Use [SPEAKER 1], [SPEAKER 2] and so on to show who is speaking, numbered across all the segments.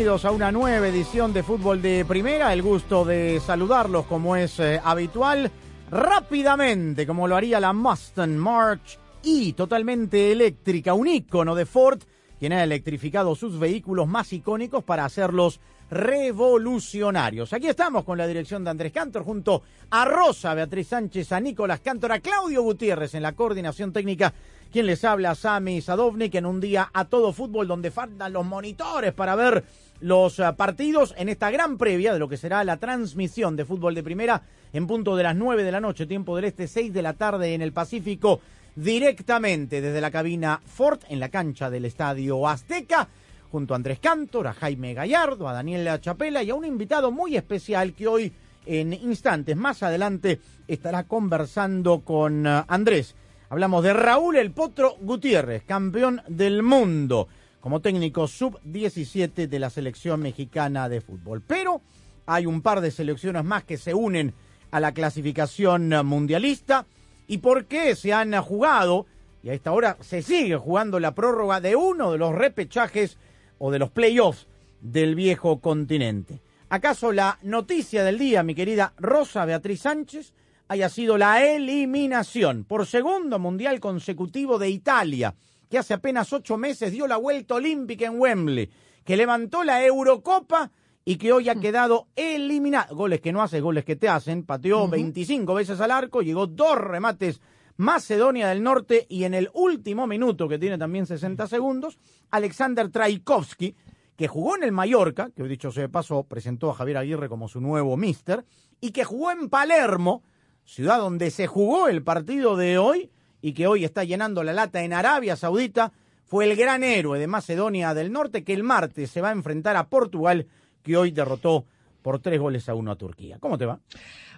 [SPEAKER 1] Bienvenidos a una nueva edición de Fútbol de Primera. El gusto de saludarlos como es eh, habitual, rápidamente, como lo haría la Mustang March y totalmente eléctrica, un ícono de Ford, quien ha electrificado sus vehículos más icónicos para hacerlos revolucionarios. Aquí estamos con la dirección de Andrés Cantor junto a Rosa, Beatriz Sánchez, a Nicolás Cantor, a Claudio Gutiérrez en la coordinación técnica. Quien les habla, Sami Sadovnik, en un día a todo fútbol donde faltan los monitores para ver los eh, partidos en esta gran previa de lo que será la transmisión de fútbol de primera en punto de las 9 de la noche, tiempo del este, 6 de la tarde en el Pacífico, directamente desde la cabina Ford en la cancha del Estadio Azteca junto a Andrés Cantor, a Jaime Gallardo, a Daniela Chapela y a un invitado muy especial que hoy, en instantes más adelante, estará conversando con eh, Andrés. Hablamos de Raúl El Potro Gutiérrez, campeón del mundo como técnico sub-17 de la selección mexicana de fútbol. Pero hay un par de selecciones más que se unen a la clasificación mundialista. ¿Y por qué se han jugado? Y a esta hora se sigue jugando la prórroga de uno de los repechajes o de los playoffs del viejo continente. ¿Acaso la noticia del día, mi querida Rosa Beatriz Sánchez, haya sido la eliminación por segundo mundial consecutivo de Italia, que hace apenas ocho meses dio la vuelta olímpica en Wembley, que levantó la Eurocopa y que hoy ha quedado eliminado. Goles que no haces, goles que te hacen. Pateó 25 veces al arco, llegó dos remates Macedonia del Norte y en el último minuto, que tiene también 60 segundos, Alexander Traikovsky, que jugó en el Mallorca, que dicho sea de paso presentó a Javier Aguirre como su nuevo mister, y que jugó en Palermo, ciudad donde se jugó el partido de hoy y que hoy está llenando la lata en Arabia Saudita, fue el gran héroe de Macedonia del Norte que el martes se va a enfrentar a Portugal, que hoy derrotó por tres goles a uno a Turquía. ¿Cómo te va?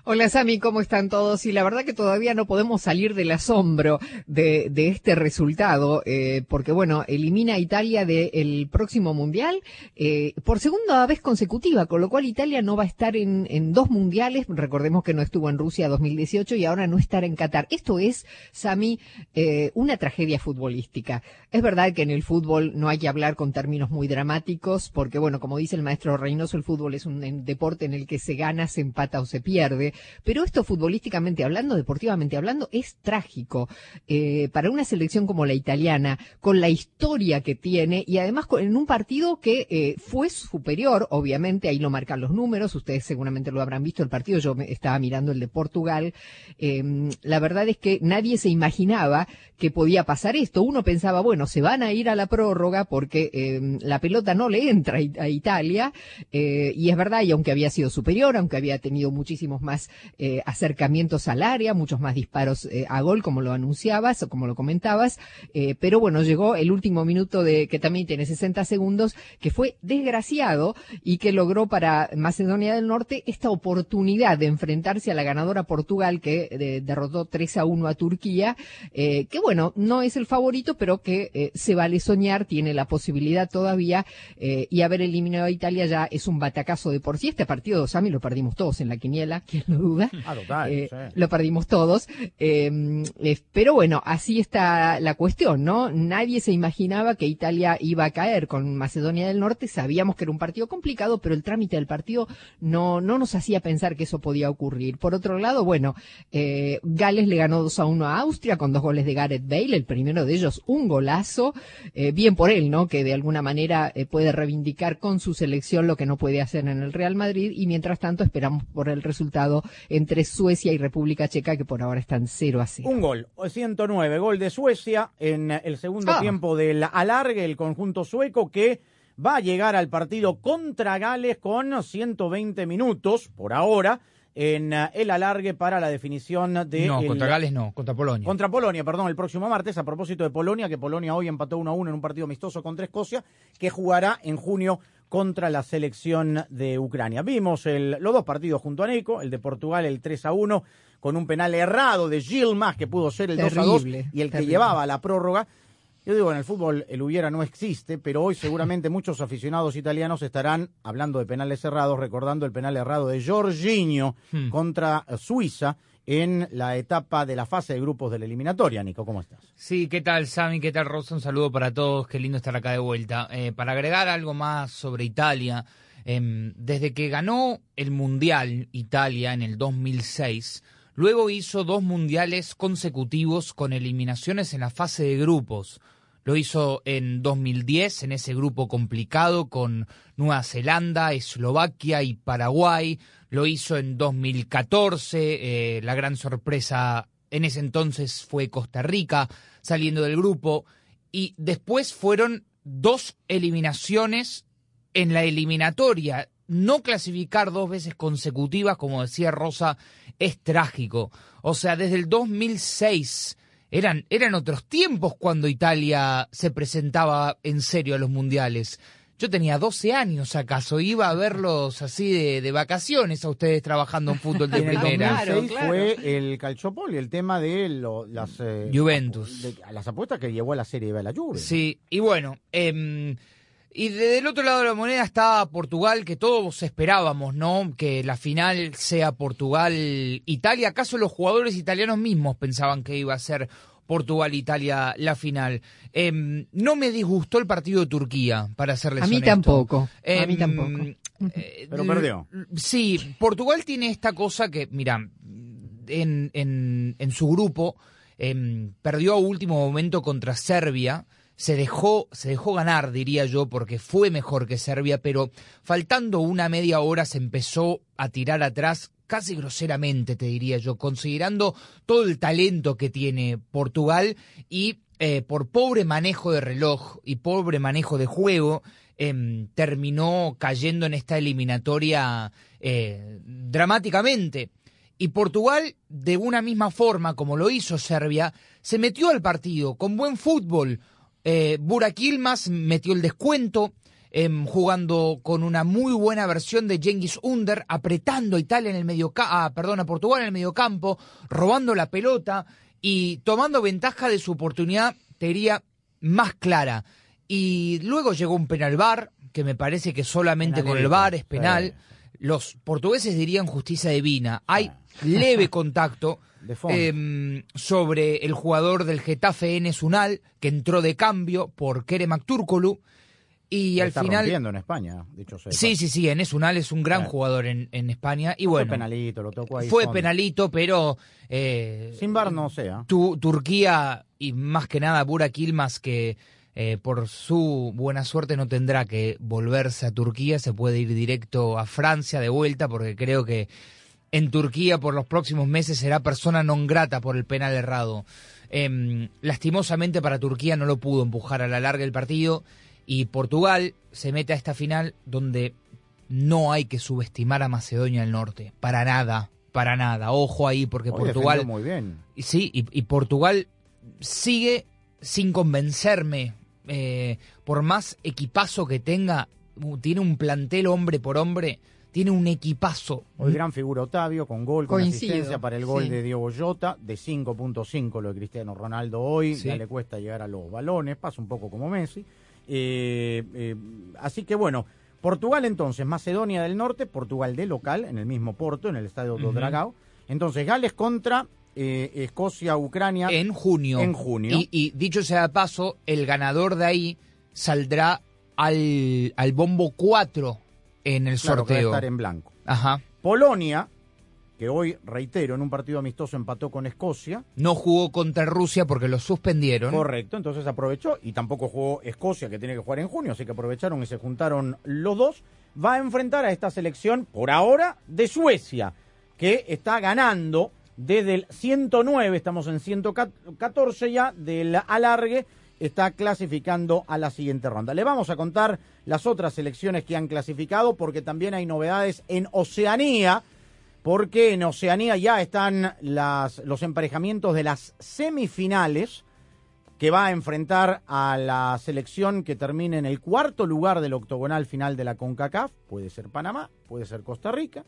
[SPEAKER 2] Hola Sami, ¿cómo están todos? Y la verdad que todavía no podemos salir del asombro de, este resultado, eh, porque bueno, elimina a Italia del próximo mundial eh, por segunda vez consecutiva, con lo cual Italia no va a estar en, en, dos mundiales. Recordemos que no estuvo en Rusia 2018 y ahora no estará en Qatar. Esto es, Sami, eh, una tragedia futbolística. Es verdad que en el fútbol no hay que hablar con términos muy dramáticos, porque bueno, como dice el maestro Reynoso, el fútbol es un deporte en el que se gana, se empata o se pierde. Pero esto futbolísticamente hablando, deportivamente hablando, es trágico. Eh, para una selección como la italiana, con la historia que tiene y además en un partido que eh, fue superior, obviamente, ahí lo marcan los números, ustedes seguramente lo habrán visto el partido, yo me estaba mirando el de Portugal. Eh, la verdad es que nadie se imaginaba que podía pasar esto. Uno pensaba, bueno, se van a ir a la prórroga porque la pelota no le entra a Italia, y es verdad, y aunque había sido superior, aunque había tenido muchísimos más eh, acercamientos al área, muchos más disparos eh, a gol, como lo anunciabas o como lo comentabas. Eh, pero bueno, llegó el último minuto de que también tiene 60 segundos, que fue desgraciado y que logró para Macedonia del Norte esta oportunidad de enfrentarse a la ganadora Portugal que derrotó 3 a 1 a Turquía, que bueno, no es el favorito, pero que se vale soñar, tiene la posibilidad todavía y haber eliminado a Italia ya es un batacazo de por sí. Este partido, Sami, lo perdimos todos en la quiniela, ¿quién lo duda?
[SPEAKER 1] Ah, total,
[SPEAKER 2] Eh,
[SPEAKER 1] sí.
[SPEAKER 2] Lo perdimos todos. Eh, eh, pero bueno, así está la cuestión, ¿no? Nadie se imaginaba que Italia iba a caer con Macedonia del Norte. Sabíamos que era un partido complicado, pero el trámite del partido no, no nos hacía pensar que eso podía ocurrir. Por otro lado, bueno, eh, Gales le ganó 2 a 1 a Austria con dos goles de Gareth Bale, el primero de ellos un golazo. Eh, bien por él, ¿no? Que de alguna manera eh, puede reivindicar con su selección lo que no puede hacer en el Real Madrid y mientras tanto esperamos por el resultado entre Suecia y República Checa que por ahora están 0 a 0.
[SPEAKER 1] Un gol, 109, gol de Suecia en el segundo
[SPEAKER 2] Ah.
[SPEAKER 1] tiempo del alargue, el conjunto sueco que va a llegar al partido contra Gales con 120 minutos por ahora en eh, el alargue para la definición de
[SPEAKER 3] no,
[SPEAKER 1] el-
[SPEAKER 3] contra Gales no, contra Polonia.
[SPEAKER 1] Contra Polonia, perdón, el próximo martes, a propósito de Polonia, que Polonia hoy empató 1 a 1 en un partido amistoso contra Escocia, que jugará en junio contra la selección de Ucrania. Vimos el- los dos partidos junto a Neco, el de Portugal, el 3 a 1, con un penal errado de Gilmas, que pudo ser el 2 a 2,
[SPEAKER 2] Terrible,
[SPEAKER 1] y el que
[SPEAKER 2] terrible.
[SPEAKER 1] llevaba a la prórroga. Yo digo, en el fútbol el hubiera no existe, pero hoy seguramente muchos aficionados italianos estarán hablando de penales cerrados, recordando el penal errado de Jorginho
[SPEAKER 3] Hmm.
[SPEAKER 1] contra Suiza en la etapa de la fase de grupos de la eliminatoria. Nico, ¿cómo estás?
[SPEAKER 3] Sí, ¿qué tal Sammy? ¿Qué tal Rosa? Un saludo para todos, qué lindo estar acá de vuelta. Eh, para agregar algo más sobre Italia, em, desde que ganó el Mundial Italia en el 2006, luego hizo dos mundiales consecutivos con eliminaciones en la fase de grupos. Lo hizo en 2010, en ese grupo complicado con Nueva Zelanda, Eslovaquia y Paraguay. Lo hizo en 2014, eh, la gran sorpresa en ese entonces fue Costa Rica saliendo del grupo. Y después fueron dos eliminaciones en la eliminatoria. No clasificar dos veces consecutivas, como decía Rosa, es trágico. O sea, desde el 2006 eran, eran otros tiempos cuando Italia se presentaba en serio a los mundiales. Yo tenía 12 años acaso, iba a verlos así de, de vacaciones a ustedes trabajando en fútbol de
[SPEAKER 1] en el
[SPEAKER 3] primera.
[SPEAKER 1] 2006
[SPEAKER 2] Claro, claro.
[SPEAKER 1] fue el Calciopoli, el tema de lo- las eh,
[SPEAKER 3] Juventus.
[SPEAKER 1] de- las apuestas que llevó a la Serie B a la Juve.
[SPEAKER 3] Sí, y bueno, em, y del otro lado de la moneda está Portugal, que todos esperábamos, ¿no? Que la final sea Portugal-Italia. ¿Acaso los jugadores italianos mismos pensaban que iba a ser Portugal-Italia la final? Em, no me disgustó el partido de Turquía, para serles
[SPEAKER 2] A mí
[SPEAKER 3] honesto.
[SPEAKER 2] tampoco, a mí
[SPEAKER 3] Em,
[SPEAKER 2] tampoco.
[SPEAKER 3] eh,
[SPEAKER 1] Pero perdió.
[SPEAKER 3] Sí, Portugal tiene esta cosa que, mira, en, en, en su grupo em, perdió a último momento contra Serbia. Se dejó, se dejó ganar, diría yo, porque fue mejor que Serbia, pero faltando una media hora se empezó a tirar atrás casi groseramente, te diría yo, considerando todo el talento que tiene Portugal y eh, por pobre manejo de reloj y pobre manejo de juego, em, terminó cayendo en esta eliminatoria eh, dramáticamente. Y Portugal, de una misma forma como lo hizo Serbia, se metió al partido con buen fútbol. Eh, Burak Yilmaz metió el descuento, em, jugando con una muy buena versión de Cengiz Under, apretando a Italia en el medio ah, perdón, a Portugal en el mediocampo, robando la pelota y tomando ventaja de su oportunidad, te diría, más clara. Y luego llegó un penal bar, que me parece que solamente con el bar es penal. Los portugueses dirían justicia divina. Hay leve contacto Em, sobre el jugador del Getafe Enes Unal, que entró de cambio por Kerem Aktürkoğlu, y al
[SPEAKER 1] está
[SPEAKER 3] final...
[SPEAKER 1] rompiendo en España, dicho sea.
[SPEAKER 3] Sí, sí, sí, Enes Unal es un gran
[SPEAKER 1] Claro.
[SPEAKER 3] jugador en, en España. Y
[SPEAKER 1] Fue
[SPEAKER 3] bueno,
[SPEAKER 1] penalito, lo tocó ahí.
[SPEAKER 3] fue
[SPEAKER 1] fondo.
[SPEAKER 3] penalito, pero... eh,
[SPEAKER 1] Sin bar no sea.
[SPEAKER 3] tu- Turquía y más que nada Burak Yilmaz que eh, por su buena suerte no tendrá que volverse a Turquía, se puede ir directo a Francia de vuelta porque creo que en Turquía por los próximos meses será persona non grata por el penal errado. Em, lastimosamente para Turquía no lo pudo empujar a la larga el partido y Portugal se mete a esta final donde no hay que subestimar a Macedonia del Norte, para nada, para nada. Ojo ahí porque
[SPEAKER 1] Hoy
[SPEAKER 3] Portugal
[SPEAKER 1] muy bien.
[SPEAKER 3] y Sí, y, y Portugal sigue sin convencerme. eh, por más equipazo que tenga, tiene un plantel hombre por hombre, tiene un equipazo.
[SPEAKER 1] Hoy gran figura Otavio, con gol, con
[SPEAKER 2] Coincido,
[SPEAKER 1] asistencia para el gol
[SPEAKER 2] sí.
[SPEAKER 1] de Diego Jota, de 5.5 lo de Cristiano Ronaldo hoy,
[SPEAKER 3] Sí.
[SPEAKER 1] ya le cuesta llegar a los balones, pasa un poco como Messi. Eh, eh, así que bueno, Portugal entonces, Macedonia del Norte, Portugal de local, en el mismo Porto, en el estadio
[SPEAKER 3] Ujú.
[SPEAKER 1] Dragao. Entonces Gales contra eh, Escocia, Ucrania.
[SPEAKER 3] En junio.
[SPEAKER 1] En junio.
[SPEAKER 3] Y, y dicho sea de paso, el ganador de ahí saldrá al, al bombo 4 en el
[SPEAKER 1] claro, que va a
[SPEAKER 3] sorteo.
[SPEAKER 1] estar en blanco.
[SPEAKER 3] Ajá.
[SPEAKER 1] Polonia, que hoy, reitero, en un partido amistoso empató con Escocia.
[SPEAKER 3] No jugó contra Rusia porque lo suspendieron.
[SPEAKER 1] Correcto, entonces aprovechó y tampoco jugó Escocia, que tiene que jugar en junio, así que aprovecharon y se juntaron los dos. Va a enfrentar a esta selección, por ahora, de Suecia, que está ganando desde el 109, estamos en 114 ya, del alargue, está clasificando a la siguiente ronda. Le vamos a contar las otras selecciones que han clasificado, porque también hay novedades en Oceanía porque en Oceanía ya están los emparejamientos de las semifinales que va a enfrentar a la selección que termine en el cuarto lugar del octogonal final de la CONCACAF, puede ser Panamá, puede ser Costa Rica,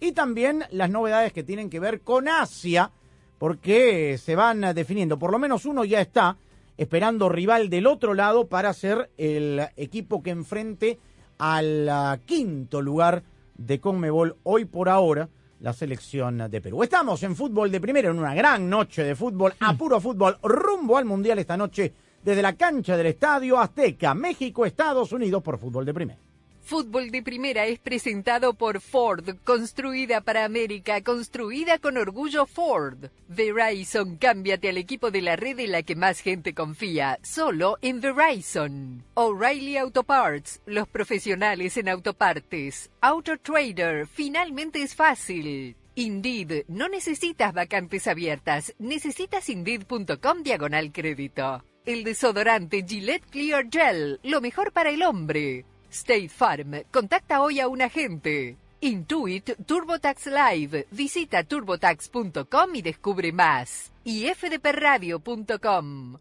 [SPEAKER 1] y también las novedades que tienen que ver con Asia, porque se van definiendo, por lo menos uno ya está esperando rival del otro lado para ser el equipo que enfrente al ah, quinto lugar de Conmebol hoy por ahora la selección de Perú. Estamos en fútbol de primero, en una gran noche de fútbol, a puro fútbol, rumbo al Mundial esta noche, desde la cancha del Estadio Azteca, México, Estados Unidos, por fútbol de primera.
[SPEAKER 4] Fútbol de Primera es presentado por Ford, construida para América, construida con orgullo Ford. Verizon, cámbiate al equipo de la red en la que más gente confía, solo en Verizon. O'Reilly Auto Parts, los profesionales en autopartes. Auto Trader, finalmente es fácil. Indeed, no necesitas vacantes abiertas, necesitas indeed.com diagonal crédito. El desodorante Gillette Clear Gel, lo mejor para el hombre. State Farm. Contacta hoy a un agente. Intuit TurboTax Live. Visita turbotax.com y descubre más. Y fdpradio.com.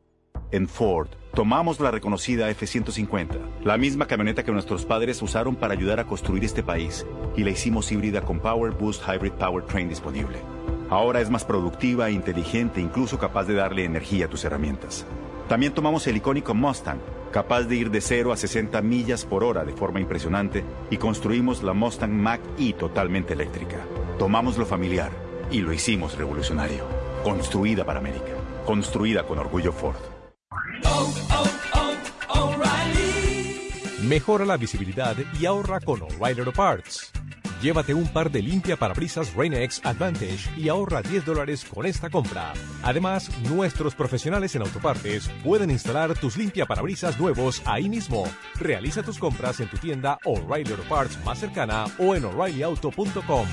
[SPEAKER 5] En Ford, tomamos la reconocida F-150, la misma camioneta que nuestros padres usaron para ayudar a construir este país, y la hicimos híbrida con Power Boost Hybrid Powertrain disponible. Ahora es más productiva, inteligente, incluso capaz de darle energía a tus herramientas. También tomamos el icónico Mustang capaz de ir de 0 a 60 millas por hora de forma impresionante, y construimos la Mustang Mach-E totalmente eléctrica. Tomamos lo familiar y lo hicimos revolucionario. Construida para América. Construida con orgullo Ford.
[SPEAKER 6] Mejora la visibilidad y ahorra con O'Reilly Parts. Llévate un par de limpia parabrisas Rain-X Advantage y ahorra 10 dólares con esta compra. Además, nuestros profesionales en autopartes pueden instalar tus limpia parabrisas nuevos ahí mismo. Realiza tus compras en tu tienda O'Reilly Auto Parts más cercana o en o'ReillyAuto.com.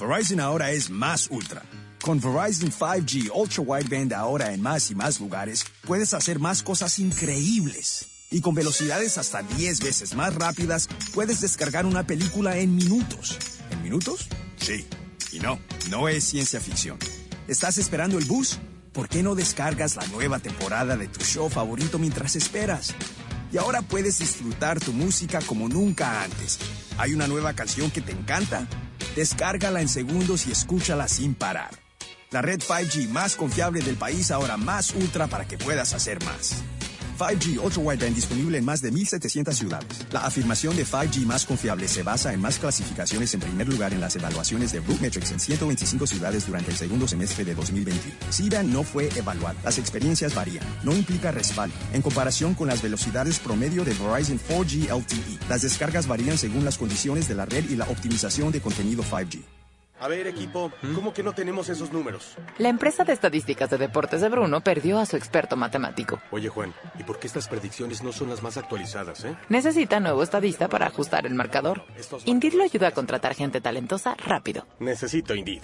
[SPEAKER 7] Verizon ahora es más ultra. Con Verizon 5G Ultra Wideband ahora en más y más lugares, puedes hacer más cosas increíbles. Y con velocidades hasta 10 veces más rápidas, puedes descargar una película en minutos. ¿En minutos? Sí. Y no, no es ciencia ficción. ¿Estás esperando el bus? ¿Por qué no descargas la nueva temporada de tu show favorito mientras esperas? Y ahora puedes disfrutar tu música como nunca antes. ¿Hay una nueva canción que te encanta? Descárgala en segundos y escúchala sin parar. La red 5G más confiable del país ahora más ultra para que puedas hacer más. 5G Ultra Wideband disponible en más de 1.700 ciudades. La afirmación de 5G más confiable se basa en más clasificaciones en primer lugar en las evaluaciones de Metrics en 125 ciudades durante el segundo semestre de 2021. C-Band no fue evaluado. Las experiencias varían. No implica respaldo. En comparación con las velocidades promedio de Verizon 4G LTE, las descargas varían según las condiciones de la red y la optimización de contenido 5G.
[SPEAKER 8] A ver, equipo, ¿cómo que no tenemos esos números?
[SPEAKER 9] La empresa de estadísticas de deportes de Bruno perdió a su experto matemático.
[SPEAKER 8] Oye, Juan, ¿y por qué estas predicciones no son las más actualizadas, eh?
[SPEAKER 9] Necesita nuevo estadista para ajustar el marcador. Indeed lo ayuda a contratar gente talentosa rápido.
[SPEAKER 8] Necesito Indeed.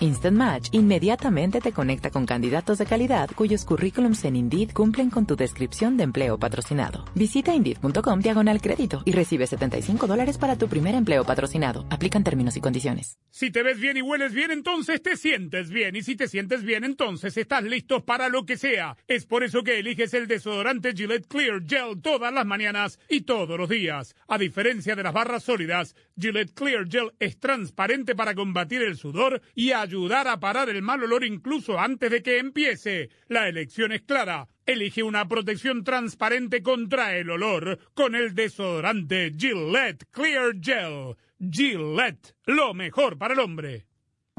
[SPEAKER 9] Instant Match inmediatamente te conecta con candidatos de calidad cuyos currículums en Indeed cumplen con tu descripción de empleo patrocinado. Visita Indeed.com diagonal crédito y recibe 75 dólares para tu primer empleo patrocinado. Aplican términos y condiciones.
[SPEAKER 10] Si te ves bien y hueles bien, entonces te sientes bien. Y si te sientes bien, entonces estás listo para lo que sea. Es por eso que eliges el desodorante Gillette Clear Gel todas las mañanas y todos los días. A diferencia de las barras sólidas, Gillette Clear Gel es transparente para combatir el sudor y ayudar a parar el mal olor incluso antes de que empiece. La elección es clara. Elige una protección transparente contra el olor con el desodorante Gillette Clear Gel. Gillette, lo mejor para el hombre.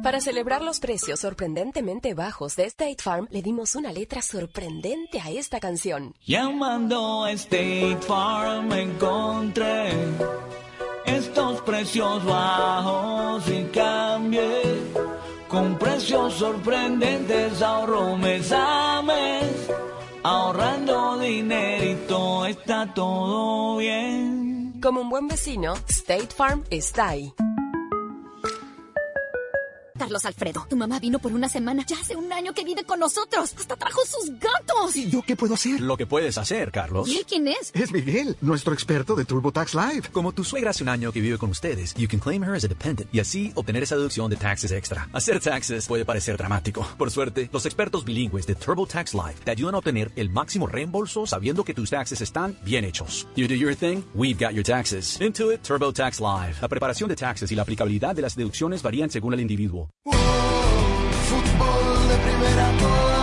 [SPEAKER 11] Para celebrar los precios sorprendentemente bajos de State Farm, le dimos una letra sorprendente a esta canción.
[SPEAKER 12] Llamando a State Farm encontré estos precios bajos y cambié. Con precios sorprendentes ahorro mes a mes. Ahorrando dinerito está todo bien.
[SPEAKER 11] Como un buen vecino, State Farm está ahí.
[SPEAKER 13] Carlos Alfredo, tu mamá vino por una semana. Ya hace un año que vive con nosotros. Hasta trajo sus gatos.
[SPEAKER 14] ¿Y yo qué puedo hacer?
[SPEAKER 15] Lo que puedes hacer, Carlos.
[SPEAKER 13] ¿Y él quién es?
[SPEAKER 14] Es Miguel, nuestro experto de TurboTax Live.
[SPEAKER 15] Como tu suegra hace un año que vive con ustedes, you can claim her as a dependent y así obtener esa deducción de taxes extra. Hacer taxes puede parecer dramático. Por suerte, los expertos bilingües de TurboTax Live te ayudan a obtener el máximo reembolso sabiendo que tus taxes están bien hechos. You do your thing, we've got your taxes. Intuit TurboTax Live. La preparación de taxes y la aplicabilidad de las deducciones varían según el individuo.
[SPEAKER 16] Fútbol de primera,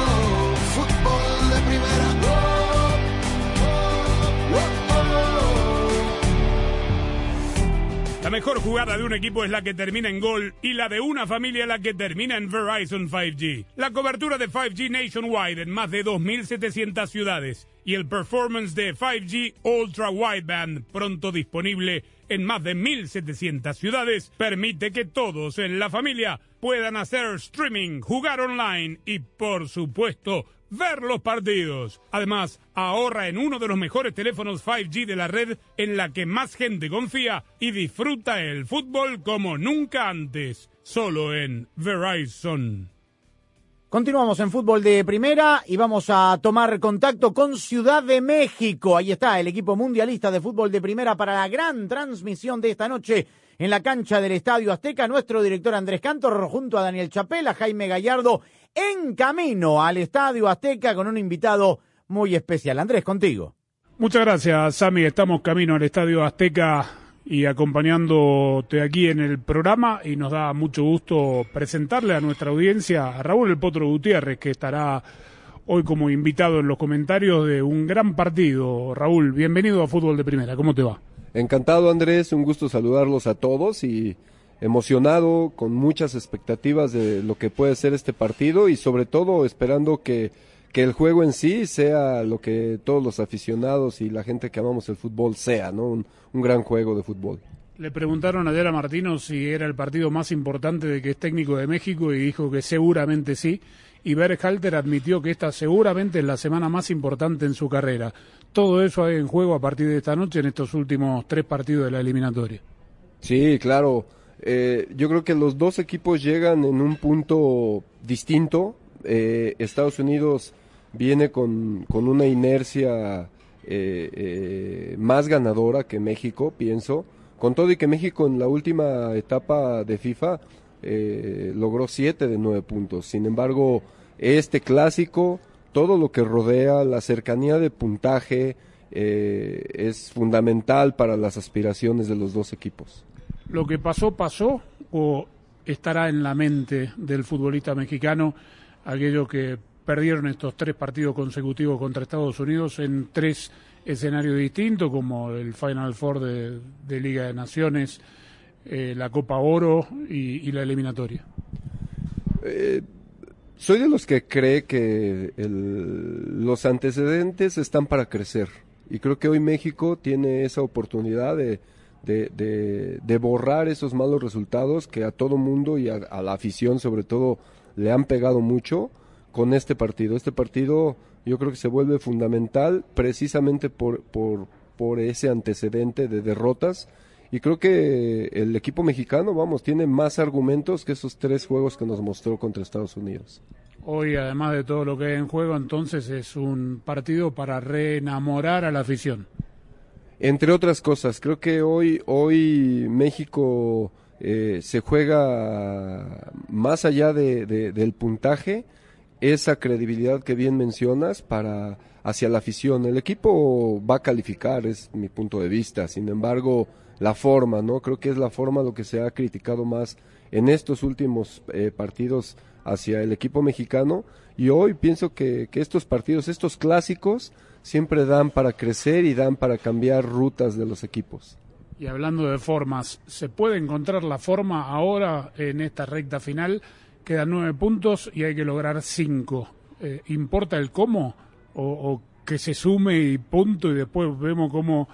[SPEAKER 10] mejor jugada de un equipo es la que termina en gol y la de una familia la que termina en Verizon 5G. La cobertura de 5G nationwide en más de 2.700 ciudades y el performance de 5G Ultra Wideband pronto disponible en más de 1.700 ciudades permite que todos en la familia puedan hacer streaming, jugar online y por supuesto ver los partidos. Además, ahorra en uno de los mejores teléfonos 5G de la red en la que más gente confía y disfruta el fútbol como nunca antes, solo en Verizon.
[SPEAKER 1] Continuamos en fútbol de primera y vamos a tomar contacto con Ciudad de México. Ahí está el equipo mundialista de fútbol de primera para la gran transmisión de esta noche en la cancha del Estadio Azteca. Nuestro director Andrés Cantor junto a Daniel Chapela, Jaime Gallardo en camino al Estadio Azteca con un invitado muy especial. Andrés, contigo.
[SPEAKER 10] Muchas gracias, Sami. Estamos camino al Estadio Azteca y acompañándote aquí en el programa y nos da mucho gusto presentarle a nuestra audiencia a Raúl El Potro Gutiérrez que estará hoy como invitado en los comentarios de un gran partido. Raúl, bienvenido a Fútbol de Primera, ¿cómo te va?
[SPEAKER 17] Encantado Andrés, un gusto saludarlos a todos y emocionado, con muchas expectativas de lo que puede ser este partido y sobre todo esperando que, que el juego en sí sea lo que todos los aficionados y la gente que amamos el fútbol sea, ¿no? Un, un gran juego de fútbol.
[SPEAKER 10] Le preguntaron ayer a Martino si era el partido más importante de que es técnico de México y dijo que seguramente sí. Y Berhalter admitió que esta seguramente es la semana más importante en su carrera. Todo eso hay en juego a partir de esta noche en estos últimos tres partidos de la eliminatoria.
[SPEAKER 17] Sí, claro. Eh, yo creo que los dos equipos llegan en un punto distinto. Eh, Estados Unidos viene con, con una inercia eh, eh, más ganadora que México, pienso. Con todo y que México en la última etapa de FIFA logró siete de nueve puntos. Sin embargo, este clásico, todo lo que rodea, la cercanía de puntaje, es fundamental para las aspiraciones de los dos equipos.
[SPEAKER 10] ¿Lo que pasó, pasó o estará en la mente del futbolista mexicano aquello que perdieron estos tres partidos consecutivos contra Estados Unidos en tres escenarios distintos, como el Final Four de, Liga de Naciones, eh, la Copa Oro y, y la eliminatoria?
[SPEAKER 17] Eh, soy de los que cree que el, los antecedentes están para crecer. Y creo que hoy México tiene esa oportunidad de, de, de, de borrar esos malos resultados que a todo mundo y a, la afición sobre todo le han pegado mucho con este partido. Este partido yo creo que se vuelve fundamental precisamente por, por, por ese antecedente de derrotas. Y creo que el equipo mexicano, vamos, tiene más argumentos que esos tres juegos que nos mostró contra Estados Unidos.
[SPEAKER 10] Hoy, además de todo lo que hay en juego, entonces es un partido para reenamorar a la afición.
[SPEAKER 17] Entre otras cosas, creo que hoy, hoy México eh, se juega más allá de, de, del puntaje, esa credibilidad que bien mencionas para hacia la afición. El equipo va a calificar, es mi punto de vista. Sin embargo, la forma, ¿no? Creo que es la forma lo que se ha criticado más en estos últimos eh, partidos hacia el equipo mexicano. Y hoy pienso que, que estos partidos, estos clásicos, siempre dan para crecer y dan para cambiar rutas de los equipos.
[SPEAKER 18] Y hablando de formas, ¿se puede encontrar la forma ahora en esta recta final? Quedan nueve puntos y hay que lograr cinco. Eh, ¿Importa el cómo? O, o, que se sume y punto y después vemos cómo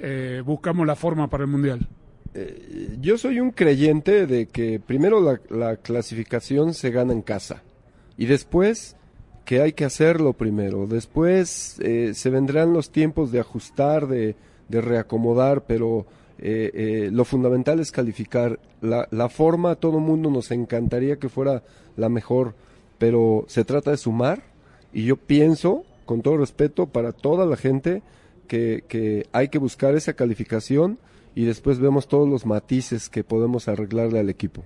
[SPEAKER 18] eh, buscamos la forma para el Mundial?
[SPEAKER 17] Eh, yo soy un creyente de que primero la, la, clasificación se gana en casa y después que hay que hacerlo primero. Después eh, se vendrán los tiempos de ajustar, de, de reacomodar, pero eh, eh, lo fundamental es calificar. La, la forma, a todo mundo nos encantaría que fuera la mejor, pero se trata de sumar y yo pienso, con todo respeto para toda la gente, que, que hay que buscar esa calificación y después vemos todos los matices que podemos arreglarle al equipo.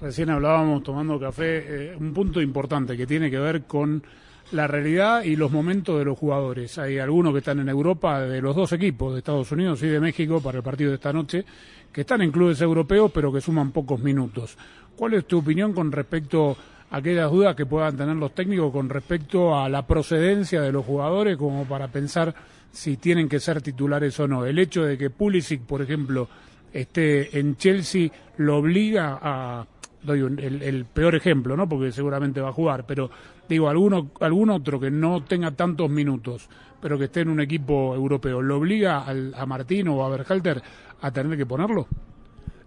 [SPEAKER 18] Recién hablábamos tomando café, eh, un punto importante que tiene que ver con la realidad y los momentos de los jugadores. Hay algunos que están en Europa, de los dos equipos, de Estados Unidos y de México, para el partido de esta noche, que están en clubes europeos, pero que suman pocos minutos. ¿Cuál es tu opinión con respecto a aquellas dudas que puedan tener los técnicos con respecto a la procedencia de los jugadores, como para pensar si tienen que ser titulares o no? El hecho de que Pulisic, por ejemplo, esté en Chelsea, lo obliga a doy un, el, el, peor ejemplo, ¿no? Porque seguramente va a jugar, pero digo, alguno, algún otro que no tenga tantos minutos, pero que esté en un equipo europeo, ¿lo obliga al, a Martín o a Berhalter a tener que ponerlo?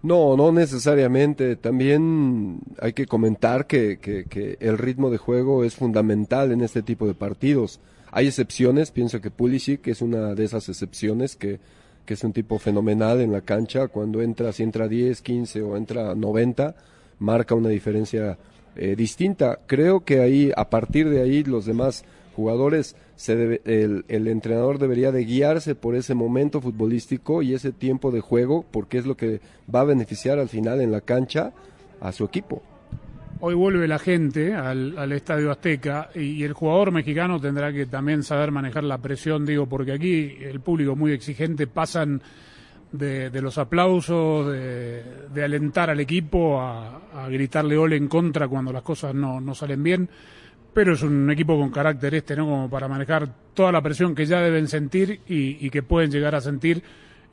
[SPEAKER 17] No, no necesariamente. También hay que comentar que, que, que, el ritmo de juego es fundamental en este tipo de partidos. Hay excepciones, pienso que Pulisic es una de esas excepciones que, que es un tipo fenomenal en la cancha. Cuando entra, si entra 10, 15 o entra 90, marca una diferencia eh, distinta. Creo que ahí, a partir de ahí, los demás jugadores, se debe, el, el, entrenador debería de guiarse por ese momento futbolístico y ese tiempo de juego, porque es lo que va a beneficiar al final en la cancha a su equipo.
[SPEAKER 18] Hoy vuelve la gente al, al Estadio Azteca y, y, el jugador mexicano tendrá que también saber manejar la presión, digo, porque aquí el público muy exigente pasan de, los aplausos, de, alentar al equipo, a, gritarle ole en contra cuando las cosas no, no, salen bien. Pero es un equipo con carácter este, ¿no? Como para manejar toda la presión que ya deben sentir y, y que pueden llegar a sentir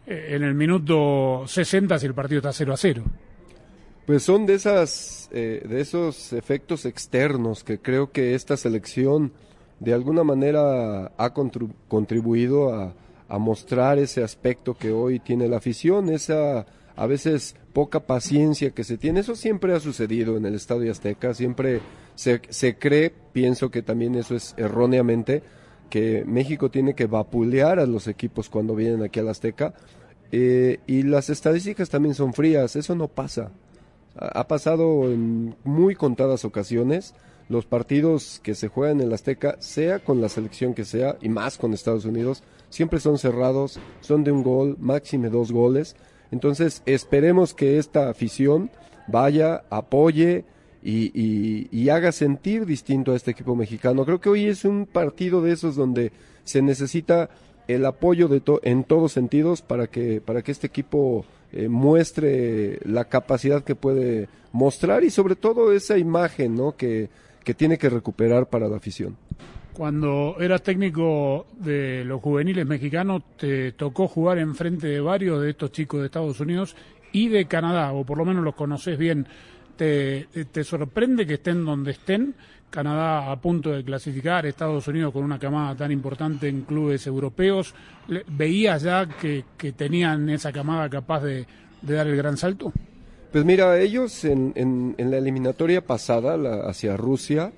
[SPEAKER 18] eh, en el minuto 60 si el partido está 0 a 0.
[SPEAKER 17] Pues son de esas, eh, de esos efectos externos que creo que esta selección de alguna manera ha contribuido a, a mostrar ese aspecto que hoy tiene la afición, esa a veces poca paciencia que se tiene. Eso siempre ha sucedido en el Estadio Azteca, siempre se, se cree, pienso que también eso es erróneamente, que México tiene que vapulear a los equipos cuando vienen aquí al Azteca. Eh, y las estadísticas también son frías, eso no pasa. Ha, ha pasado en muy contadas ocasiones los partidos que se juegan en el Azteca, sea con la selección que sea, y más con Estados Unidos, siempre son cerrados, son de un gol, máxime dos goles. Entonces esperemos que esta afición vaya, apoye y, haga sentir distinto a este equipo mexicano. Creo que hoy es un partido de esos donde se necesita el apoyo de to en todos sentidos para que, para que este equipo eh, muestre la capacidad que puede mostrar y sobre todo esa imagen ¿no? que, que tiene que recuperar para la afición.
[SPEAKER 18] Cuando eras técnico de los juveniles mexicanos, te tocó jugar enfrente de varios de estos chicos de Estados Unidos y de Canadá, o por lo menos los conoces bien. ¿Te, te sorprende que estén donde estén? Canadá a punto de clasificar, Estados Unidos con una camada tan importante en clubes europeos. ¿Veías ya que, que tenían esa camada capaz de, de, dar el gran salto?
[SPEAKER 17] Pues mira, ellos en, en, en la eliminatoria pasada la, hacia Rusia,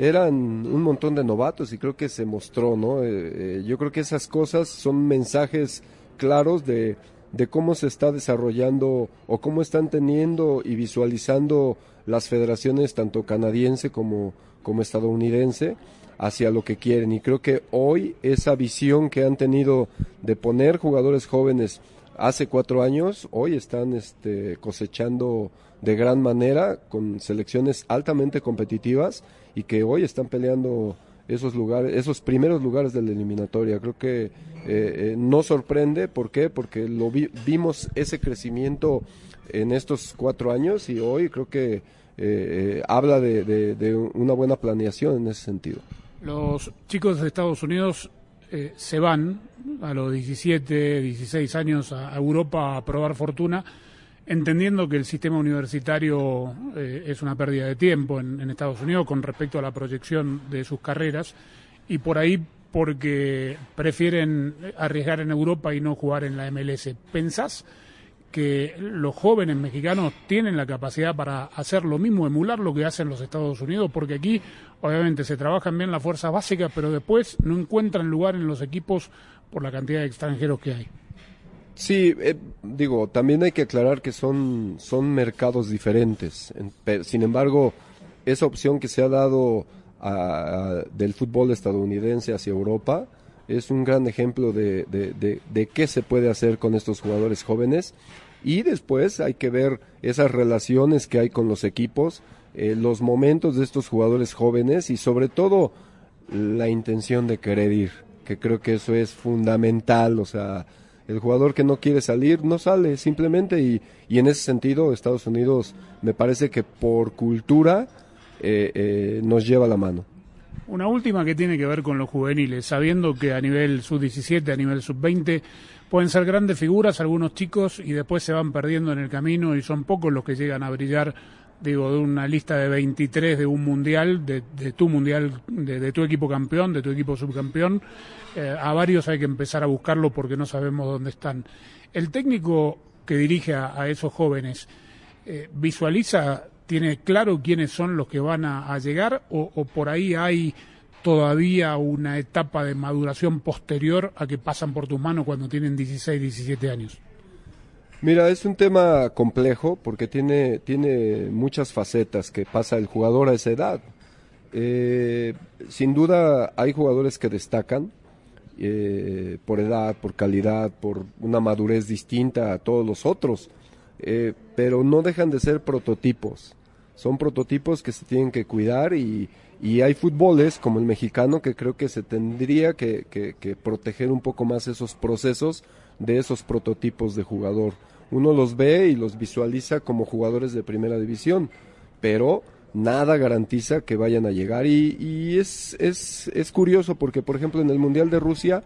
[SPEAKER 17] eran un montón de novatos y creo que se mostró, ¿no? Eh, eh, yo creo que esas cosas son mensajes claros de, de cómo se está desarrollando o cómo están teniendo y visualizando las federaciones tanto canadiense como, como estadounidense hacia lo que quieren. Y creo que hoy esa visión que han tenido de poner jugadores jóvenes hace cuatro años, hoy están este, cosechando de gran manera con selecciones altamente competitivas y que hoy están peleando esos lugares, esos primeros lugares de la eliminatoria. Creo que eh, eh, no sorprende, ¿por qué? Porque lo vi, vimos ese crecimiento en estos cuatro años y hoy creo que eh, eh, habla de, de, una buena planeación en ese sentido.
[SPEAKER 18] Los chicos de Estados Unidos se van a los 17, 16 años a Europa a probar fortuna, entendiendo que el sistema universitario eh, es una pérdida de tiempo en, en Estados Unidos con respecto a la proyección de sus carreras y por ahí porque prefieren arriesgar en Europa y no jugar en la MLS. ¿Pensás que los jóvenes mexicanos tienen la capacidad para hacer lo mismo, emular lo que hacen los Estados Unidos? Porque aquí, obviamente, se trabajan bien las fuerzas básicas, pero después no encuentran lugar en los equipos por la cantidad de extranjeros que hay.
[SPEAKER 17] Sí, eh, digo, también hay que aclarar que son, son mercados diferentes. Sin embargo, esa opción que se ha dado a- del fútbol estadounidense hacia Europa es un gran ejemplo de, de, de- de qué se puede hacer con estos jugadores jóvenes. Y después hay que ver esas relaciones que hay con los equipos, eh, los momentos de estos jugadores jóvenes y sobre todo la intención de querer ir, que creo que eso es fundamental, o sea, el jugador que no quiere salir no sale simplemente y, y en ese sentido Estados Unidos me parece que por cultura eh, eh, nos lleva la mano.
[SPEAKER 18] Una última que tiene que ver con los juveniles, sabiendo que a nivel sub-17, a nivel sub-20, pueden ser grandes figuras algunos chicos y después se van perdiendo en el camino y son pocos los que llegan a brillar, digo, de una lista de 23 de un mundial, de, tu mundial, de, tu equipo campeón, de tu equipo subcampeón. Eh, a varios hay que empezar a buscarlo porque no sabemos dónde están. El técnico que dirige a, esos jóvenes, eh, visualiza, tiene claro quiénes son los que van a, a llegar o, o por ahí hay todavía una etapa de maduración posterior a que pasan por tus manos cuando tienen 16, 17 años?
[SPEAKER 17] Mira, es un tema complejo porque tiene, tiene muchas facetas que pasa el jugador a esa edad. Eh, sin duda hay jugadores que destacan eh, por edad, por calidad, por una madurez distinta a todos los otros, eh, pero no dejan de ser prototipos. Son prototipos que se tienen que cuidar y, y hay fútboles como el mexicano que creo que se tendría que, que- que proteger un poco más esos procesos de esos prototipos de jugador. Uno los ve y los visualiza como jugadores de primera división, pero nada garantiza que vayan a llegar y, y es, es, es curioso porque, por ejemplo, en el Mundial de Rusia,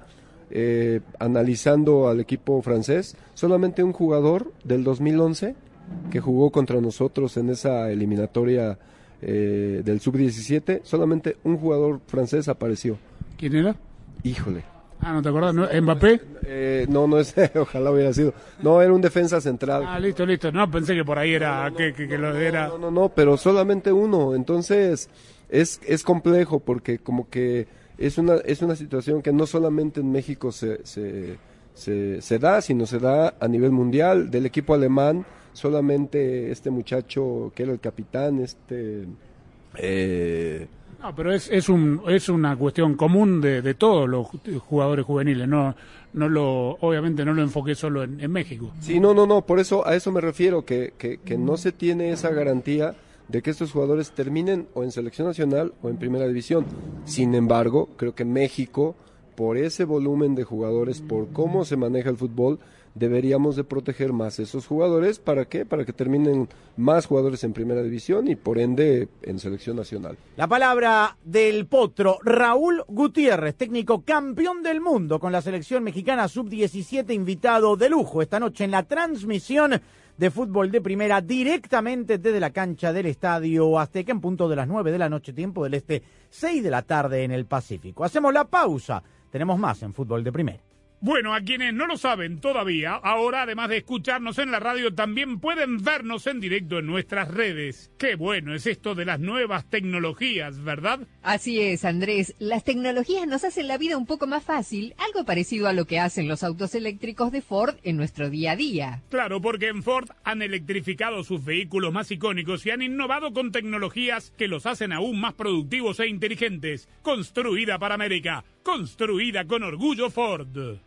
[SPEAKER 17] eh, analizando al equipo francés, solamente un jugador del 2011 que jugó contra nosotros en esa eliminatoria eh, del sub-17, solamente un jugador francés apareció.
[SPEAKER 18] ¿Quién era?
[SPEAKER 17] Híjole.
[SPEAKER 18] Ah, ¿no te acordás? ¿No? ¿Mbappé?
[SPEAKER 17] Eh, no, no es, ojalá hubiera sido. No, era un defensa central.
[SPEAKER 18] Ah, listo, listo. No, pensé que por ahí era, que, que, que lo era...
[SPEAKER 17] No, no, no, pero solamente uno. Entonces, es, es complejo porque como que es una, es una situación que no solamente en México se, se, se, se da, sino se da a nivel mundial. Del equipo alemán, solamente este muchacho que era el capitán, este... Eh,
[SPEAKER 18] No, pero es, es, un, es una cuestión común de, de todos los ju- jugadores juveniles. No, no lo, obviamente no lo enfoqué solo en, en México.
[SPEAKER 17] Sí, no, no, no, por eso a eso me refiero, que, que, que no se tiene esa garantía de que estos jugadores terminen o en selección nacional o en primera división. Sin embargo, creo que México, por ese volumen de jugadores, por cómo se maneja el fútbol, deberíamos de proteger más esos jugadores. ¿Para qué? Para que terminen más jugadores en primera división y por ende en selección nacional.
[SPEAKER 1] La palabra del potro Raúl Gutiérrez, técnico campeón del mundo con la selección mexicana sub-17, invitado de lujo esta noche en la transmisión de fútbol de primera directamente desde la cancha del Estadio Azteca en punto de las 9 de la noche, tiempo del este, 6 de la tarde en el Pacífico. Hacemos la pausa. Tenemos más en fútbol de primera.
[SPEAKER 18] Bueno, a quienes no lo saben todavía, ahora además de escucharnos en la radio, también pueden vernos en directo en nuestras redes. Qué bueno es esto de las nuevas tecnologías, ¿verdad?
[SPEAKER 2] Así es, Andrés. Las tecnologías nos hacen la vida un poco más fácil, algo parecido a lo que hacen los autos eléctricos de Ford en nuestro día a día.
[SPEAKER 18] Claro, porque en Ford han electrificado sus vehículos más icónicos y han innovado con tecnologías que los hacen aún más productivos e inteligentes. Construida para América, construida con orgullo Ford.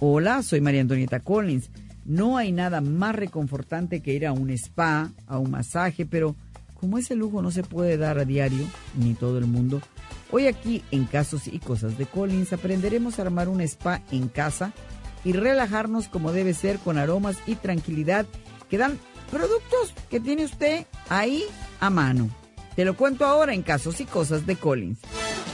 [SPEAKER 19] Hola, soy María Antonieta Collins. No hay nada más reconfortante que ir a un spa, a un masaje, pero como ese lujo no se puede dar a diario, ni todo el mundo, Hoy aquí en Casos y Cosas de Collins aprenderemos a armar un spa en casa y relajarnos como debe ser con aromas y tranquilidad que dan productos que tiene usted ahí a mano. Te lo cuento ahora en Casos y Cosas de Collins.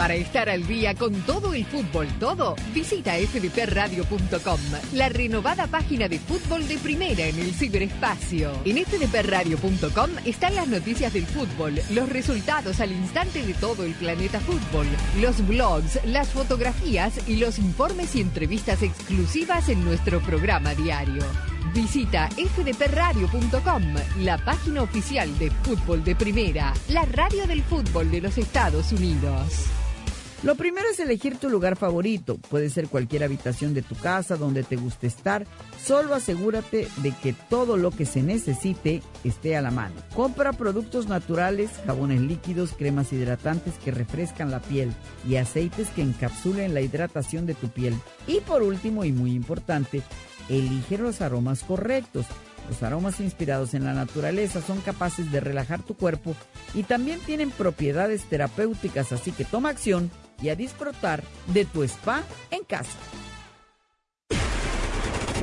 [SPEAKER 4] Para estar al día con todo el fútbol, todo, visita fdpradio.com, la renovada página de fútbol de primera en el ciberespacio. En fdpradio.com están las noticias del fútbol, los resultados al instante de todo el planeta fútbol, los blogs, las fotografías y los informes y entrevistas exclusivas en nuestro programa diario. Visita fdpradio.com, la página oficial de fútbol de primera, la radio del fútbol de los Estados Unidos.
[SPEAKER 19] Lo primero es elegir tu lugar favorito. Puede ser cualquier habitación de tu casa donde te guste estar. Solo asegúrate de que todo lo que se necesite esté a la mano. Compra productos naturales, jabones líquidos, cremas hidratantes que refrescan la piel y aceites que encapsulen la hidratación de tu piel. Y por último y muy importante, elige los aromas correctos. Los aromas inspirados en la naturaleza son capaces de relajar tu cuerpo y también tienen propiedades terapéuticas, así que toma acción y a disfrutar de tu spa en casa.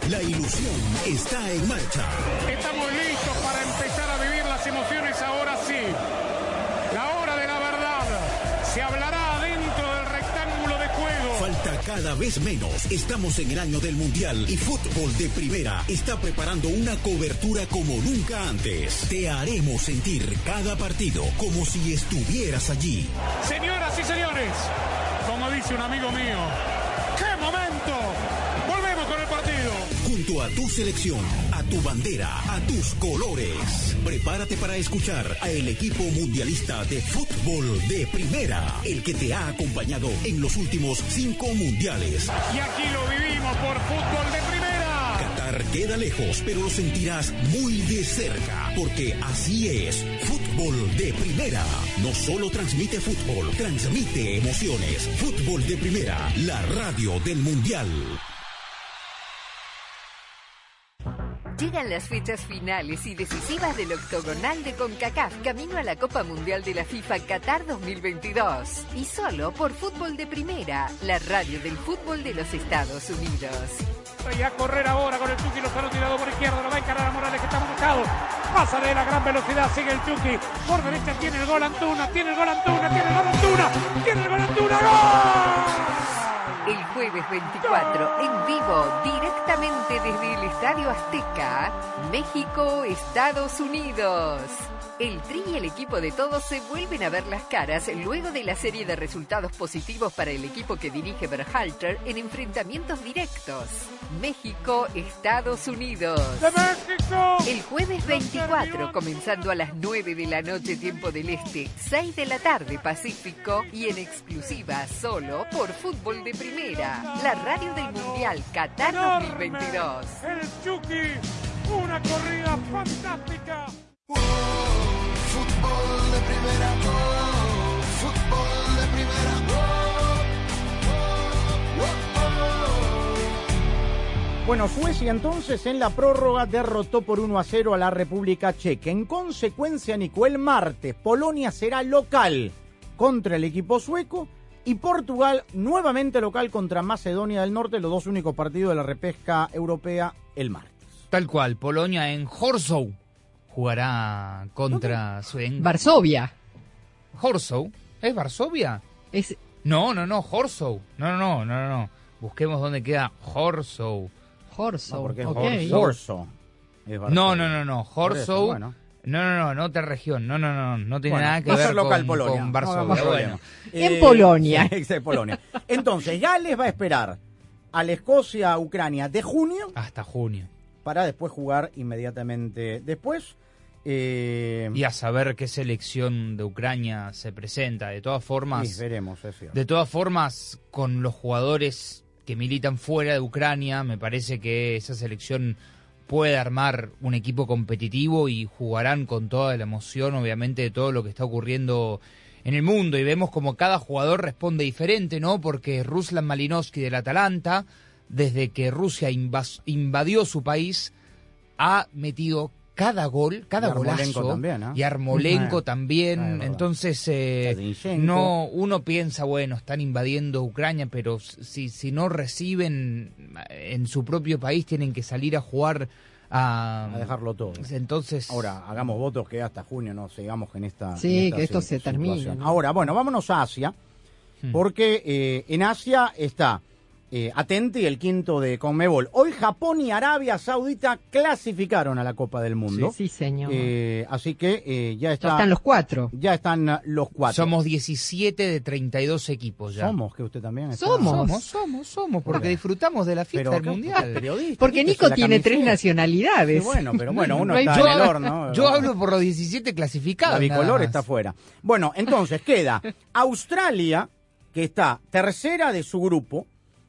[SPEAKER 20] La ilusión está en marcha.
[SPEAKER 10] Estamos listos para empezar a vivir las emociones ahora sí. La hora de la verdad se hablará
[SPEAKER 20] cada vez menos. Estamos en el año del Mundial y Fútbol de Primera está preparando una cobertura como nunca antes. Te haremos sentir cada partido como si estuvieras allí.
[SPEAKER 10] Señoras y señores, como dice un amigo mío, ¡qué momento!
[SPEAKER 20] Junto a tu selección, a tu bandera, a tus colores. Prepárate para escuchar a el equipo mundialista de fútbol de primera, el que te ha acompañado en los últimos cinco mundiales.
[SPEAKER 10] Y aquí lo vivimos por fútbol de primera.
[SPEAKER 20] Qatar queda lejos, pero lo sentirás muy de cerca, porque así es. Fútbol de primera. No solo transmite fútbol, transmite emociones. Fútbol de primera, la radio del mundial.
[SPEAKER 4] Llegan las fechas finales y decisivas del octogonal de CONCACAF camino a la Copa Mundial de la FIFA Qatar 2022. Y solo por Fútbol de Primera, la radio del fútbol de los Estados Unidos.
[SPEAKER 10] Y a correr ahora con el Chucky Lozano tirado por izquierda, lo va a encarar a Morales que está buscado. Pasa de la gran velocidad, sigue el Chucky. Por derecha tiene el gol Antuna, tiene el gol Antuna, tiene el gol Antuna, tiene el gol Antuna, ¡gol!
[SPEAKER 4] El jueves 24, en vivo, directamente desde el Estadio Azteca, México, Estados Unidos. El Tri y el equipo de todos se vuelven a ver las caras luego de la serie de resultados positivos para el equipo que dirige Berhalter en enfrentamientos directos. México, Estados Unidos. El jueves 24, comenzando a las 9 de la noche tiempo del Este, 6 de la tarde Pacífico y en exclusiva solo por Fútbol de Primera, la radio del Mundial Qatar 2022.
[SPEAKER 10] El Chucky, una corrida fantástica.
[SPEAKER 16] Fútbol de primera, fútbol de primera,
[SPEAKER 1] Bueno, Suecia entonces en la prórroga derrotó por 1 a 0 a la República Checa. En consecuencia, Nico, el martes Polonia será local contra el equipo sueco y Portugal nuevamente local contra Macedonia del Norte, los dos únicos partidos de la repesca europea el martes.
[SPEAKER 3] Tal cual, Polonia en Horsow jugará contra Sweden.
[SPEAKER 2] Varsovia.
[SPEAKER 3] Horsow, ¿es Varsovia?
[SPEAKER 2] Es
[SPEAKER 3] No, no, no, Horsow. No, no, no, no, no. Busquemos dónde queda Horsow.
[SPEAKER 2] Horsow.
[SPEAKER 1] No, porque es
[SPEAKER 2] ok.
[SPEAKER 1] Horso. Horso. Es Varsovia.
[SPEAKER 3] No, no, no, no. Horsow.
[SPEAKER 1] bueno.
[SPEAKER 3] No, no, no, no otra región. No, no, no, no tiene
[SPEAKER 1] Bueno,
[SPEAKER 3] nada que ver
[SPEAKER 1] local
[SPEAKER 3] con,
[SPEAKER 1] Polonia.
[SPEAKER 3] con Varsovia.
[SPEAKER 1] no.
[SPEAKER 3] Bueno.
[SPEAKER 2] En Polonia.
[SPEAKER 1] sí, en Polonia. Entonces, Gales va a esperar a la Escocia-Ucrania de junio
[SPEAKER 3] Hasta junio.
[SPEAKER 1] para después jugar inmediatamente después. Eh,
[SPEAKER 3] Y a saber qué selección de Ucrania se presenta. De todas formas,
[SPEAKER 1] sí, veremos, es cierto.
[SPEAKER 3] de todas formas, con los jugadores que militan fuera de Ucrania, me parece que esa selección puede armar un equipo competitivo y jugarán con toda la emoción, obviamente, de todo lo que está ocurriendo en el mundo. Y vemos como cada jugador responde diferente, ¿no? Porque Ruslan Malinowski del Atalanta, desde que Rusia invas- invadió su país, ha metido cada gol, cada
[SPEAKER 1] Y
[SPEAKER 3] golazo.
[SPEAKER 1] también, ¿ah?
[SPEAKER 3] Y Armolenko
[SPEAKER 1] Ah,
[SPEAKER 3] también.
[SPEAKER 1] ah.
[SPEAKER 3] Entonces, eh, no, uno piensa, bueno, están invadiendo Ucrania, pero si, si no reciben en su propio país, tienen que salir a jugar a,
[SPEAKER 1] a dejarlo todo.
[SPEAKER 3] Entonces,
[SPEAKER 1] Ahora, hagamos votos que hasta junio no sigamos en esta.
[SPEAKER 2] Sí,
[SPEAKER 1] en esta
[SPEAKER 2] que esto se termine.
[SPEAKER 1] Ahora, bueno, vámonos a Asia,
[SPEAKER 3] Hmm.
[SPEAKER 1] porque eh, en Asia está eh, Atenti, el quinto de Conmebol. Hoy Japón y Arabia Saudita clasificaron a la Copa del Mundo.
[SPEAKER 2] Sí, señor.
[SPEAKER 1] Eh, así que eh, ya, está,
[SPEAKER 2] Ya están los cuatro.
[SPEAKER 1] Ya están uh, los cuatro.
[SPEAKER 3] somos 17 de 32 equipos ya.
[SPEAKER 1] Somos, que usted también está-
[SPEAKER 2] Somos.
[SPEAKER 3] Somos, somos, somos, porque disfrutamos de la fiesta
[SPEAKER 1] Pero
[SPEAKER 3] del. Mundial.
[SPEAKER 2] Porque Nico tiene tres nacionalidades.
[SPEAKER 1] Sí, bueno, pero bueno, uno está
[SPEAKER 3] yo,
[SPEAKER 1] en el horno.
[SPEAKER 3] yo hablo por los 17 clasificados.
[SPEAKER 1] La bicolor está fuera. Bueno, entonces queda Australia, que está tercera de su grupo,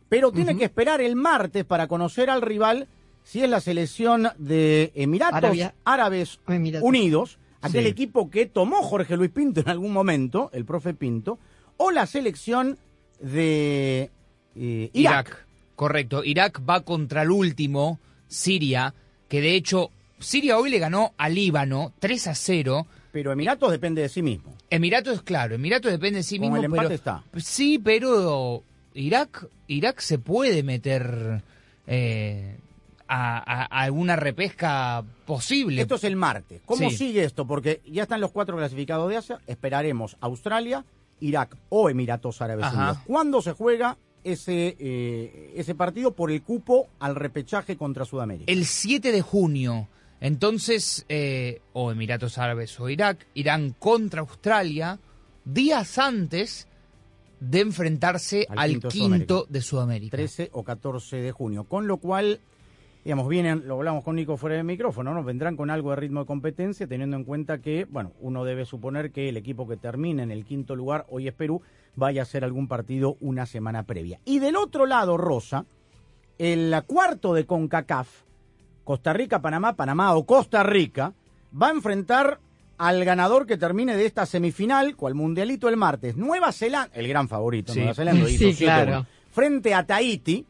[SPEAKER 1] pero tiene que esperar el martes para conocer al rival si es la selección de Emiratos
[SPEAKER 2] Arabia-
[SPEAKER 1] Árabes
[SPEAKER 2] Emiratos.
[SPEAKER 1] Unidos, aquel
[SPEAKER 3] Sí.
[SPEAKER 1] equipo que tomó Jorge Luis Pinto en algún momento, el profe Pinto, o la selección de eh, Irak.
[SPEAKER 3] Irak. Correcto. Irak va contra el último, Siria, que de hecho Siria hoy le ganó a Líbano 3 a 0.
[SPEAKER 1] Pero Emiratos depende de sí mismo.
[SPEAKER 3] Emiratos es claro, Emiratos depende de sí mismo.
[SPEAKER 1] el empate
[SPEAKER 3] pero,
[SPEAKER 1] está.
[SPEAKER 3] Sí, pero Irak, Irak se puede meter eh, a, alguna repesca posible.
[SPEAKER 1] Esto es el martes. ¿Cómo
[SPEAKER 3] Sí.
[SPEAKER 1] sigue esto? Porque ya están los cuatro clasificados de Asia. Esperaremos Australia, Irak o Emiratos Árabes
[SPEAKER 3] Ajá.
[SPEAKER 1] Unidos. ¿Cuándo se juega ese, eh, ese partido por el cupo al repechaje contra Sudamérica?
[SPEAKER 3] El 7 de junio. Entonces, eh, o Emiratos Árabes o Irak irán contra Australia días antes de enfrentarse
[SPEAKER 1] Al
[SPEAKER 3] al,
[SPEAKER 1] quinto de
[SPEAKER 3] quinto,
[SPEAKER 1] Sudamérica.
[SPEAKER 3] de Sudamérica.
[SPEAKER 1] 13 o 14 de junio. Con lo cual, digamos, vienen, lo hablamos con Nico fuera del micrófono, ¿no? Vendrán con algo de ritmo de competencia, teniendo en cuenta que, bueno, uno debe suponer que el equipo que termine en el quinto lugar, hoy es Perú, vaya a hacer algún partido una semana previa. Y del otro lado, Rosa, el cuarto de CONCACAF, Costa Rica, Panamá, Panamá o Costa Rica, va a enfrentar al ganador que termine de esta semifinal, cual mundialito el martes. Nueva Zelanda, el gran favorito,
[SPEAKER 3] Sí.
[SPEAKER 1] Nueva Zelanda hizo
[SPEAKER 2] Sí,
[SPEAKER 1] 7-1,
[SPEAKER 2] claro.
[SPEAKER 1] frente a Tahiti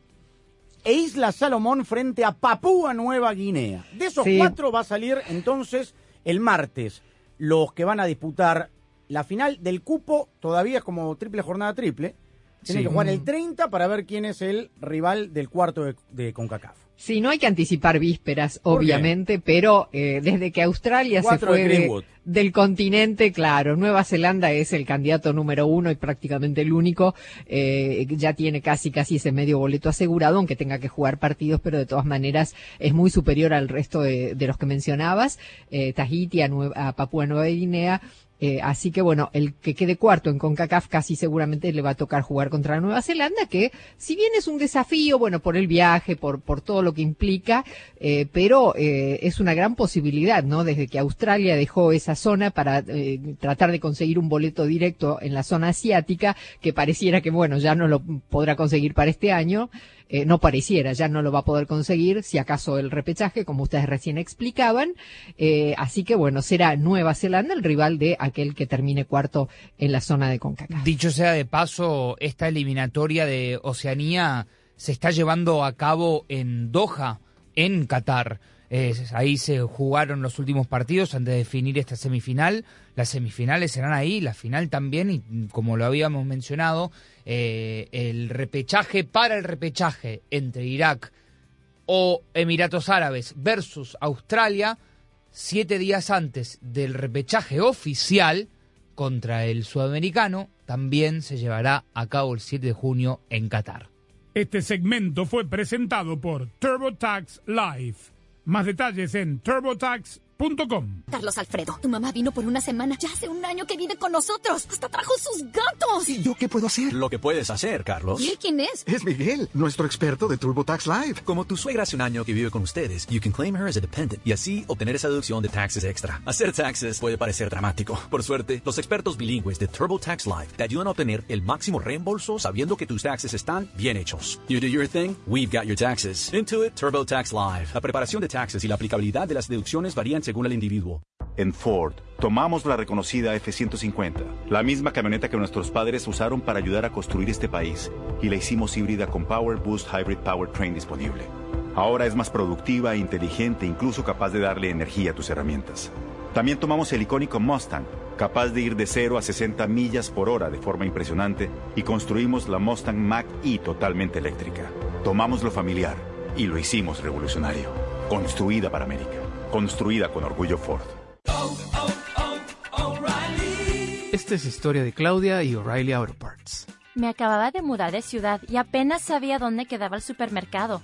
[SPEAKER 1] e Isla Salomón frente a Papúa Nueva Guinea. De esos
[SPEAKER 2] Sí.
[SPEAKER 1] cuatro va a salir entonces el martes los que van a disputar la final del cupo, todavía es como triple jornada triple. Tienen
[SPEAKER 3] Sí.
[SPEAKER 1] que jugar el 30 para ver quién es el rival del cuarto de, de CONCACAF.
[SPEAKER 2] Sí, no hay que anticipar vísperas, obviamente, pero eh, desde que Australia se
[SPEAKER 1] Cuatro
[SPEAKER 2] fue de- del continente, claro, Nueva Zelanda es el candidato número uno y prácticamente el único, eh, ya tiene casi casi ese medio boleto asegurado, aunque tenga que jugar partidos, pero de todas maneras es muy superior al resto de, de los que mencionabas, eh, Tahiti, a, Nue- a Papúa Nueva Guinea, eh, así que bueno, el que quede cuarto en CONCACAF casi seguramente le va a tocar jugar contra Nueva Zelanda, que si bien es un desafío, bueno, por el viaje, por, por todo lo que implica, eh, pero eh, es una gran posibilidad, ¿no? Desde que Australia dejó esa zona para eh, tratar de conseguir un boleto directo en la zona asiática, que pareciera que, bueno, ya no lo podrá conseguir para este año. Eh, no pareciera, ya no lo va a poder conseguir, si acaso el repechaje, como ustedes recién explicaban. Eh, así que bueno, será Nueva Zelanda el rival de aquel que termine cuarto en la zona de CONCACAF.
[SPEAKER 3] Dicho sea de paso, esta eliminatoria de Oceanía se está llevando a cabo en Doha, en Qatar. Eh, ahí se jugaron los últimos partidos antes de definir esta semifinal. Las semifinales serán ahí, la final también, y como lo habíamos mencionado, eh, el repechaje para el repechaje entre Irak o Emiratos Árabes versus Australia, siete días antes del repechaje oficial contra el sudamericano, también se llevará a cabo el 7 de junio en Qatar.
[SPEAKER 10] Este segmento fue presentado por TurboTax Live. Más detalles en Ford.com.
[SPEAKER 13] Carlos Alfredo, tu mamá vino por una semana. Ya hace un año que vive con nosotros. Hasta trajo sus gatos.
[SPEAKER 14] ¿Y yo qué puedo hacer?
[SPEAKER 15] Lo que puedes hacer, Carlos.
[SPEAKER 13] ¿Y él quién es?
[SPEAKER 14] Es Miguel, nuestro experto de TurboTax Live.
[SPEAKER 15] Como tu suegra hace un año que vive con ustedes, you can claim her as a dependent y así obtener esa deducción de taxes extra. Hacer taxes puede parecer dramático. Por suerte, los expertos bilingües de TurboTax Live te ayudan a obtener el máximo reembolso sabiendo que tus taxes están bien hechos. You do your thing, we've got your taxes. Intuit TurboTax Live. La preparación de taxes y la aplicabilidad de las deducciones varían según el individuo.
[SPEAKER 5] En Ford, tomamos la reconocida F-150, la misma camioneta que nuestros padres usaron para ayudar a construir este país, y la hicimos híbrida con Power Boost Hybrid Powertrain disponible. Ahora es más productiva e inteligente, incluso capaz de darle energía a tus herramientas. También tomamos el icónico Mustang, capaz de ir de 0 a 60 millas por hora de forma impresionante, y construimos la Mustang Mach-E totalmente eléctrica. Tomamos lo familiar y lo hicimos revolucionario. Construida para América. Construida con orgullo Ford.
[SPEAKER 21] Esta es historia de Claudia y O'Reilly Auto Parts.
[SPEAKER 22] Me acababa de mudar de ciudad y apenas sabía dónde quedaba el supermercado.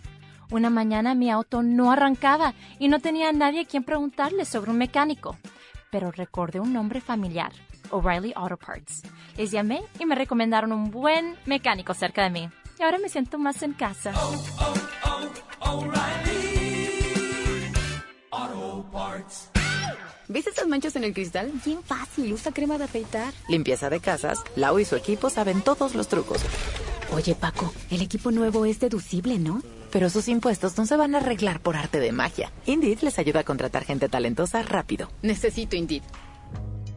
[SPEAKER 22] Una mañana mi auto no arrancaba y no tenía a nadie a quien preguntarle sobre un mecánico. Pero recordé un nombre familiar, O'Reilly Auto Parts. Les llamé y me recomendaron un buen mecánico cerca de mí. Y ahora me siento más en casa.
[SPEAKER 23] ¿Ves esas manchas en el cristal? Bien fácil, usa crema de afeitar.
[SPEAKER 9] Limpieza de casas, Lau y su equipo saben todos los trucos.
[SPEAKER 23] Oye, Paco, el equipo nuevo es deducible, ¿no?
[SPEAKER 9] Pero sus impuestos no se van a arreglar por arte de magia. Indeed les ayuda a contratar gente talentosa rápido.
[SPEAKER 23] Necesito Indeed.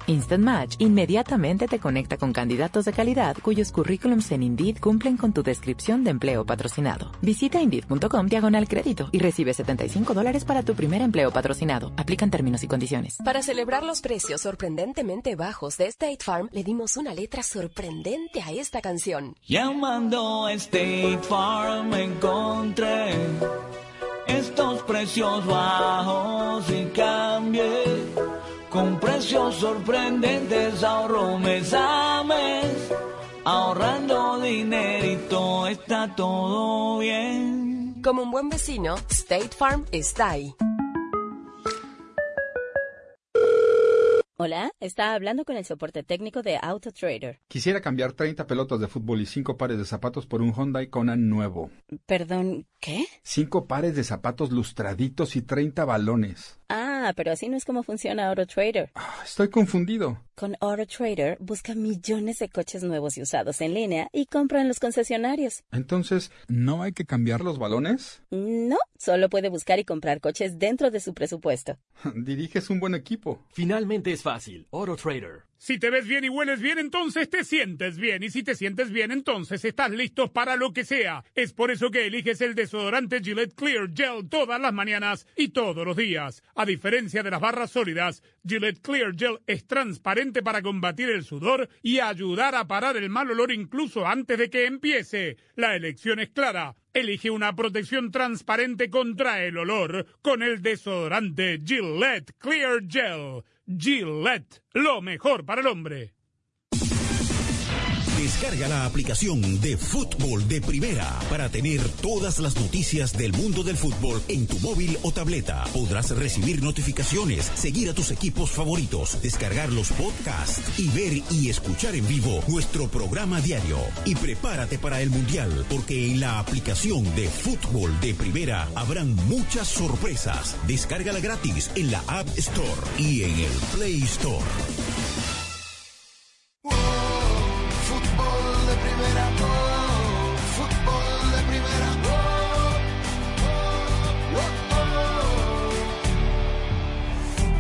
[SPEAKER 9] Instant Match inmediatamente te conecta con candidatos de calidad cuyos currículums en Indeed cumplen con tu descripción de empleo patrocinado. Visita Indeed.com diagonal crédito y recibe 75 dólares para tu primer empleo patrocinado. Aplican términos y condiciones.
[SPEAKER 11] Para celebrar los precios sorprendentemente bajos de State Farm, le dimos una letra sorprendente a esta canción.
[SPEAKER 12] Llamando a State Farm encontré estos precios bajos y cambié. Con precios sorprendentes ahorro mes a mes. Ahorrando dinerito está todo bien.
[SPEAKER 11] Como un buen vecino, State Farm está ahí.
[SPEAKER 24] Hola, está hablando con el soporte técnico de AutoTrader.
[SPEAKER 25] Quisiera cambiar 30 pelotas de fútbol y 5 pares de zapatos por un Hyundai Conan nuevo.
[SPEAKER 24] Perdón, ¿qué?
[SPEAKER 25] 5 pares de zapatos lustraditos y 30 balones.
[SPEAKER 24] Ah, pero así no es como funciona AutoTrader.
[SPEAKER 25] Ah, estoy confundido.
[SPEAKER 24] Con AutoTrader busca millones de coches nuevos y usados en línea y compra en los concesionarios.
[SPEAKER 25] Entonces, ¿no hay que cambiar los balones?
[SPEAKER 24] No, solo puede buscar y comprar coches dentro de su presupuesto.
[SPEAKER 25] Diriges un buen equipo.
[SPEAKER 8] Finalmente es fácil. AutoTrader.
[SPEAKER 10] Si te ves bien y hueles bien, entonces te sientes bien. Y si te sientes bien, entonces estás listo para lo que sea. Es por eso que eliges el desodorante Gillette Clear Gel todas las mañanas y todos los días. A diferencia de las barras sólidas, Gillette Clear Gel es transparente para combatir el sudor y ayudar a parar el mal olor incluso antes de que empiece. La elección es clara. Elige una protección transparente contra el olor con el desodorante Gillette Clear Gel. Gillette, lo mejor para el hombre.
[SPEAKER 20] Descarga la aplicación de Fútbol de Primera para tener todas las noticias del mundo del fútbol en tu móvil o tableta. Podrás recibir notificaciones, seguir a tus equipos favoritos, descargar los podcasts y ver y escuchar en vivo nuestro programa diario. Y prepárate para el Mundial, porque en la aplicación de Fútbol de Primera habrán muchas sorpresas. Descárgala gratis en la App Store y en el Play Store.
[SPEAKER 16] Fútbol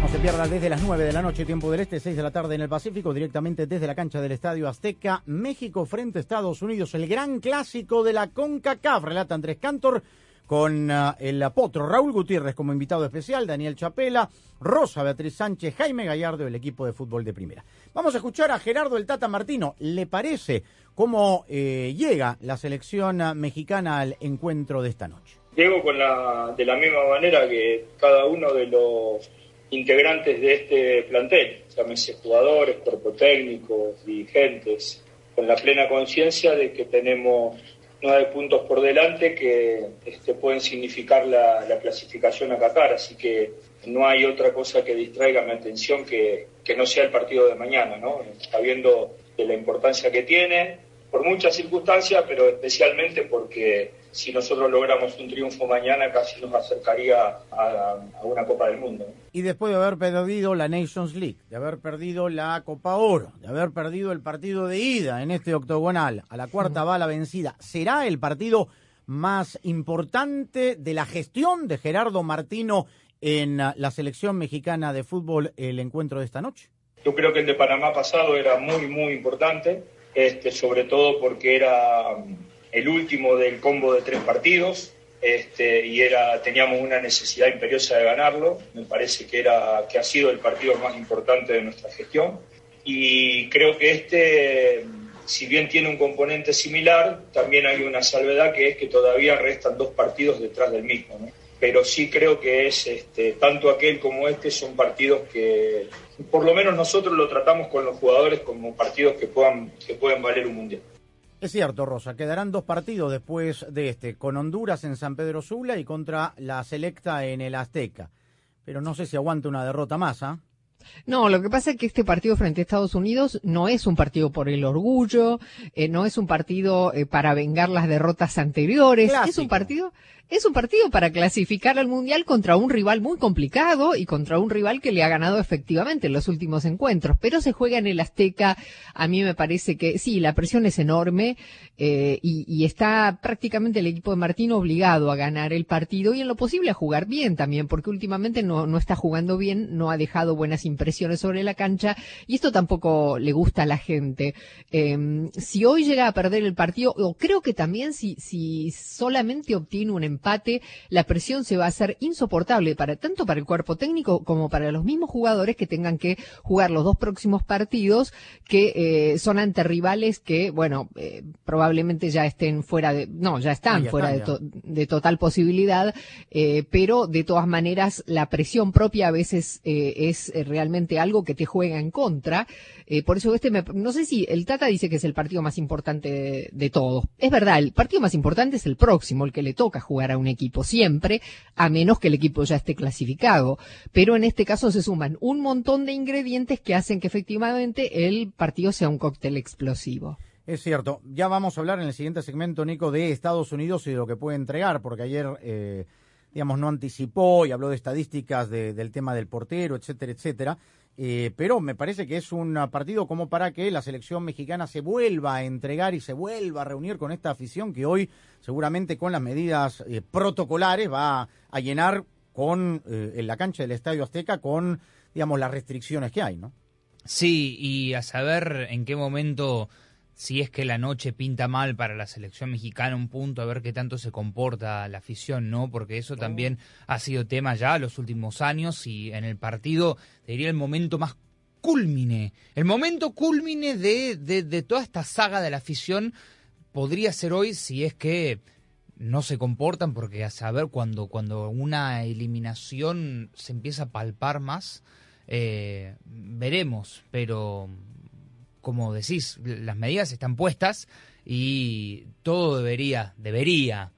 [SPEAKER 1] No se pierda desde las 9 de la noche, tiempo del este, 6 de la tarde en el Pacífico, directamente desde la cancha del Estadio Azteca, México frente a Estados Unidos, el gran clásico de la CONCACAF, relata Andrés Cantor, con ah, el potro Raúl Gutiérrez como invitado especial, Daniel Chapela, Rosa Beatriz Sánchez, Jaime Gallardo, el equipo de fútbol de primera. Vamos a escuchar a Gerardo el Tata Martino. ¿Le parece cómo eh, llega la selección ah, mexicana al encuentro de esta noche?
[SPEAKER 26] Llego con la, de la misma manera que cada uno de los integrantes de este plantel, llámese jugadores, cuerpo técnico, dirigentes, con la plena conciencia de que tenemos nueve puntos por delante que este, pueden significar la, la clasificación a Qatar, así que no hay otra cosa que distraiga mi atención que, que no sea el partido de mañana, ¿no? Sabiendo de la importancia que tiene, por muchas circunstancias, pero especialmente porque si nosotros logramos un triunfo mañana casi nos acercaría a, a una Copa del Mundo.
[SPEAKER 1] Y después de haber perdido la Nations League, de haber perdido la Copa Oro, de haber perdido el partido de ida en este octogonal, a la cuarta bala vencida, ¿será el partido más importante de la gestión de Gerardo Martino en la selección mexicana de fútbol el encuentro de esta noche?
[SPEAKER 26] Yo creo que el de Panamá pasado era muy, muy importante, este, sobre todo porque era el último del combo de tres partidos este, y era, teníamos una necesidad imperiosa de ganarlo. Me parece que, era, que ha sido el partido más importante de nuestra gestión. Y creo que este, si bien tiene un componente similar, también hay una salvedad que es que todavía restan dos partidos detrás del mismo. ¿no? Pero sí creo que es este, tanto aquel como este son partidos que, por lo menos nosotros lo tratamos con los jugadores como partidos que puedan, que pueden valer un mundial.
[SPEAKER 1] Es cierto, Rosa, quedarán dos partidos después de este, con Honduras en San Pedro Sula y contra la Selecta en el Azteca. Pero no sé si aguanta una derrota más, ¿ah?
[SPEAKER 2] No, lo que pasa es que este partido frente a Estados Unidos no es un partido por el orgullo, eh, no es un partido eh, para vengar las derrotas anteriores,
[SPEAKER 1] Clásico.
[SPEAKER 2] es un partido es un partido para clasificar al Mundial contra un rival muy complicado y contra un rival que le ha ganado efectivamente en los últimos encuentros, pero se juega en el Azteca. A mí me parece que sí, la presión es enorme eh, y, y, está prácticamente el equipo de Martín obligado a ganar el partido y en lo posible a jugar bien también, porque últimamente no, no está jugando bien, no ha dejado buenas impresiones sobre la cancha y esto tampoco le gusta a la gente. Eh, si hoy llega a perder el partido, o creo que también si, si solamente obtiene un empate, la presión se va a hacer insoportable para tanto para el cuerpo técnico como para los mismos jugadores que tengan que jugar los dos próximos partidos que eh, son ante rivales que, bueno, eh, probablemente ya estén fuera de, no, ya están
[SPEAKER 1] ya
[SPEAKER 2] fuera
[SPEAKER 1] están,
[SPEAKER 2] de, to- de total posibilidad, eh, pero de todas maneras la presión propia a veces es eh, realmente algo que te juega en contra. Eh, por eso este, me- no sé si el Tata dice que es el partido más importante de, de todos. Es verdad, el partido más importante es el próximo, el que le toca jugar a un equipo siempre, a menos que el equipo ya esté clasificado. Pero en este caso se suman un montón de ingredientes que hacen que efectivamente el partido sea un cóctel explosivo.
[SPEAKER 1] Es cierto. Ya vamos a hablar en el siguiente segmento, Nico, de Estados Unidos y de lo que puede entregar, porque ayer, eh, digamos, no anticipó y habló de estadísticas de- del tema del portero, etcétera, etcétera. Eh, pero me parece que es un partido como para que la selección mexicana se vuelva a entregar y se vuelva a reunir con esta afición que hoy, seguramente con las medidas eh, protocolares, va a llenar con eh, en la cancha del Estadio Azteca con, digamos, las restricciones que hay, ¿no?
[SPEAKER 3] Sí, y a saber en qué momento, si es que la noche pinta mal para la selección mexicana, un punto, a ver qué tanto se comporta la afición, ¿no? Porque eso también ha sido tema ya los últimos años y en el partido, te diría el momento más culmine, el momento culmine de, de, de toda esta saga de la afición podría ser hoy si es que no se comportan, porque a saber cuando, cuando una eliminación se empieza a palpar más, eh, veremos, pero como decís, las medidas están puestas y todo debería, debería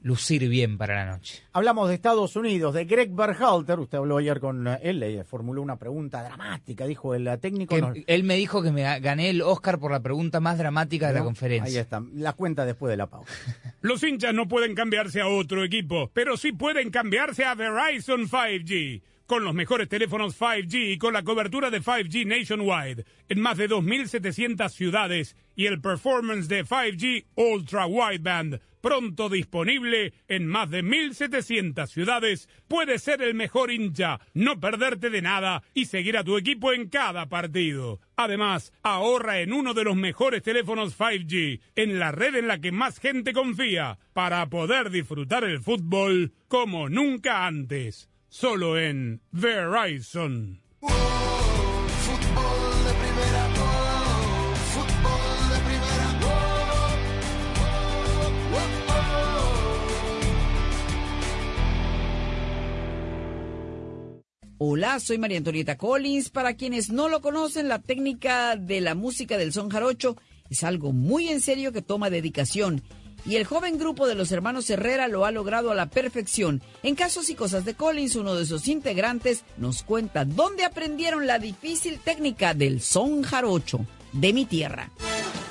[SPEAKER 3] lucir bien para la noche.
[SPEAKER 1] Hablamos de Estados Unidos, de Greg Berhalter. Usted habló ayer con él, le formuló una pregunta dramática, dijo el técnico.
[SPEAKER 3] Que
[SPEAKER 1] no-
[SPEAKER 3] él me dijo que me ga- gané el Oscar por la pregunta más dramática de la conferencia.
[SPEAKER 1] Ahí está, la cuenta después de la pausa.
[SPEAKER 10] Los hinchas no pueden cambiarse a otro equipo, pero sí pueden cambiarse a Verizon 5G. Con los mejores teléfonos 5G y con la cobertura de 5G nationwide en más de 2.700 ciudades y el performance de 5G Ultra Wideband pronto disponible en más de 1.700 ciudades, puedes ser el mejor hincha, no perderte de nada y seguir a tu equipo en cada partido. Además, ahorra en uno de los mejores teléfonos 5G, en la red en la que más gente confía, para poder disfrutar el fútbol como nunca antes. Solo en Verizon.
[SPEAKER 27] Hola, soy María Antonieta Collins. Para quienes no lo conocen, la técnica de la música del son jarocho es algo muy en serio que toma dedicación
[SPEAKER 19] y el joven grupo de los hermanos Herrera lo ha logrado a la perfección. En Casos y Cosas de Collins, uno de sus integrantes nos cuenta dónde aprendieron la difícil técnica del son jarocho de mi tierra.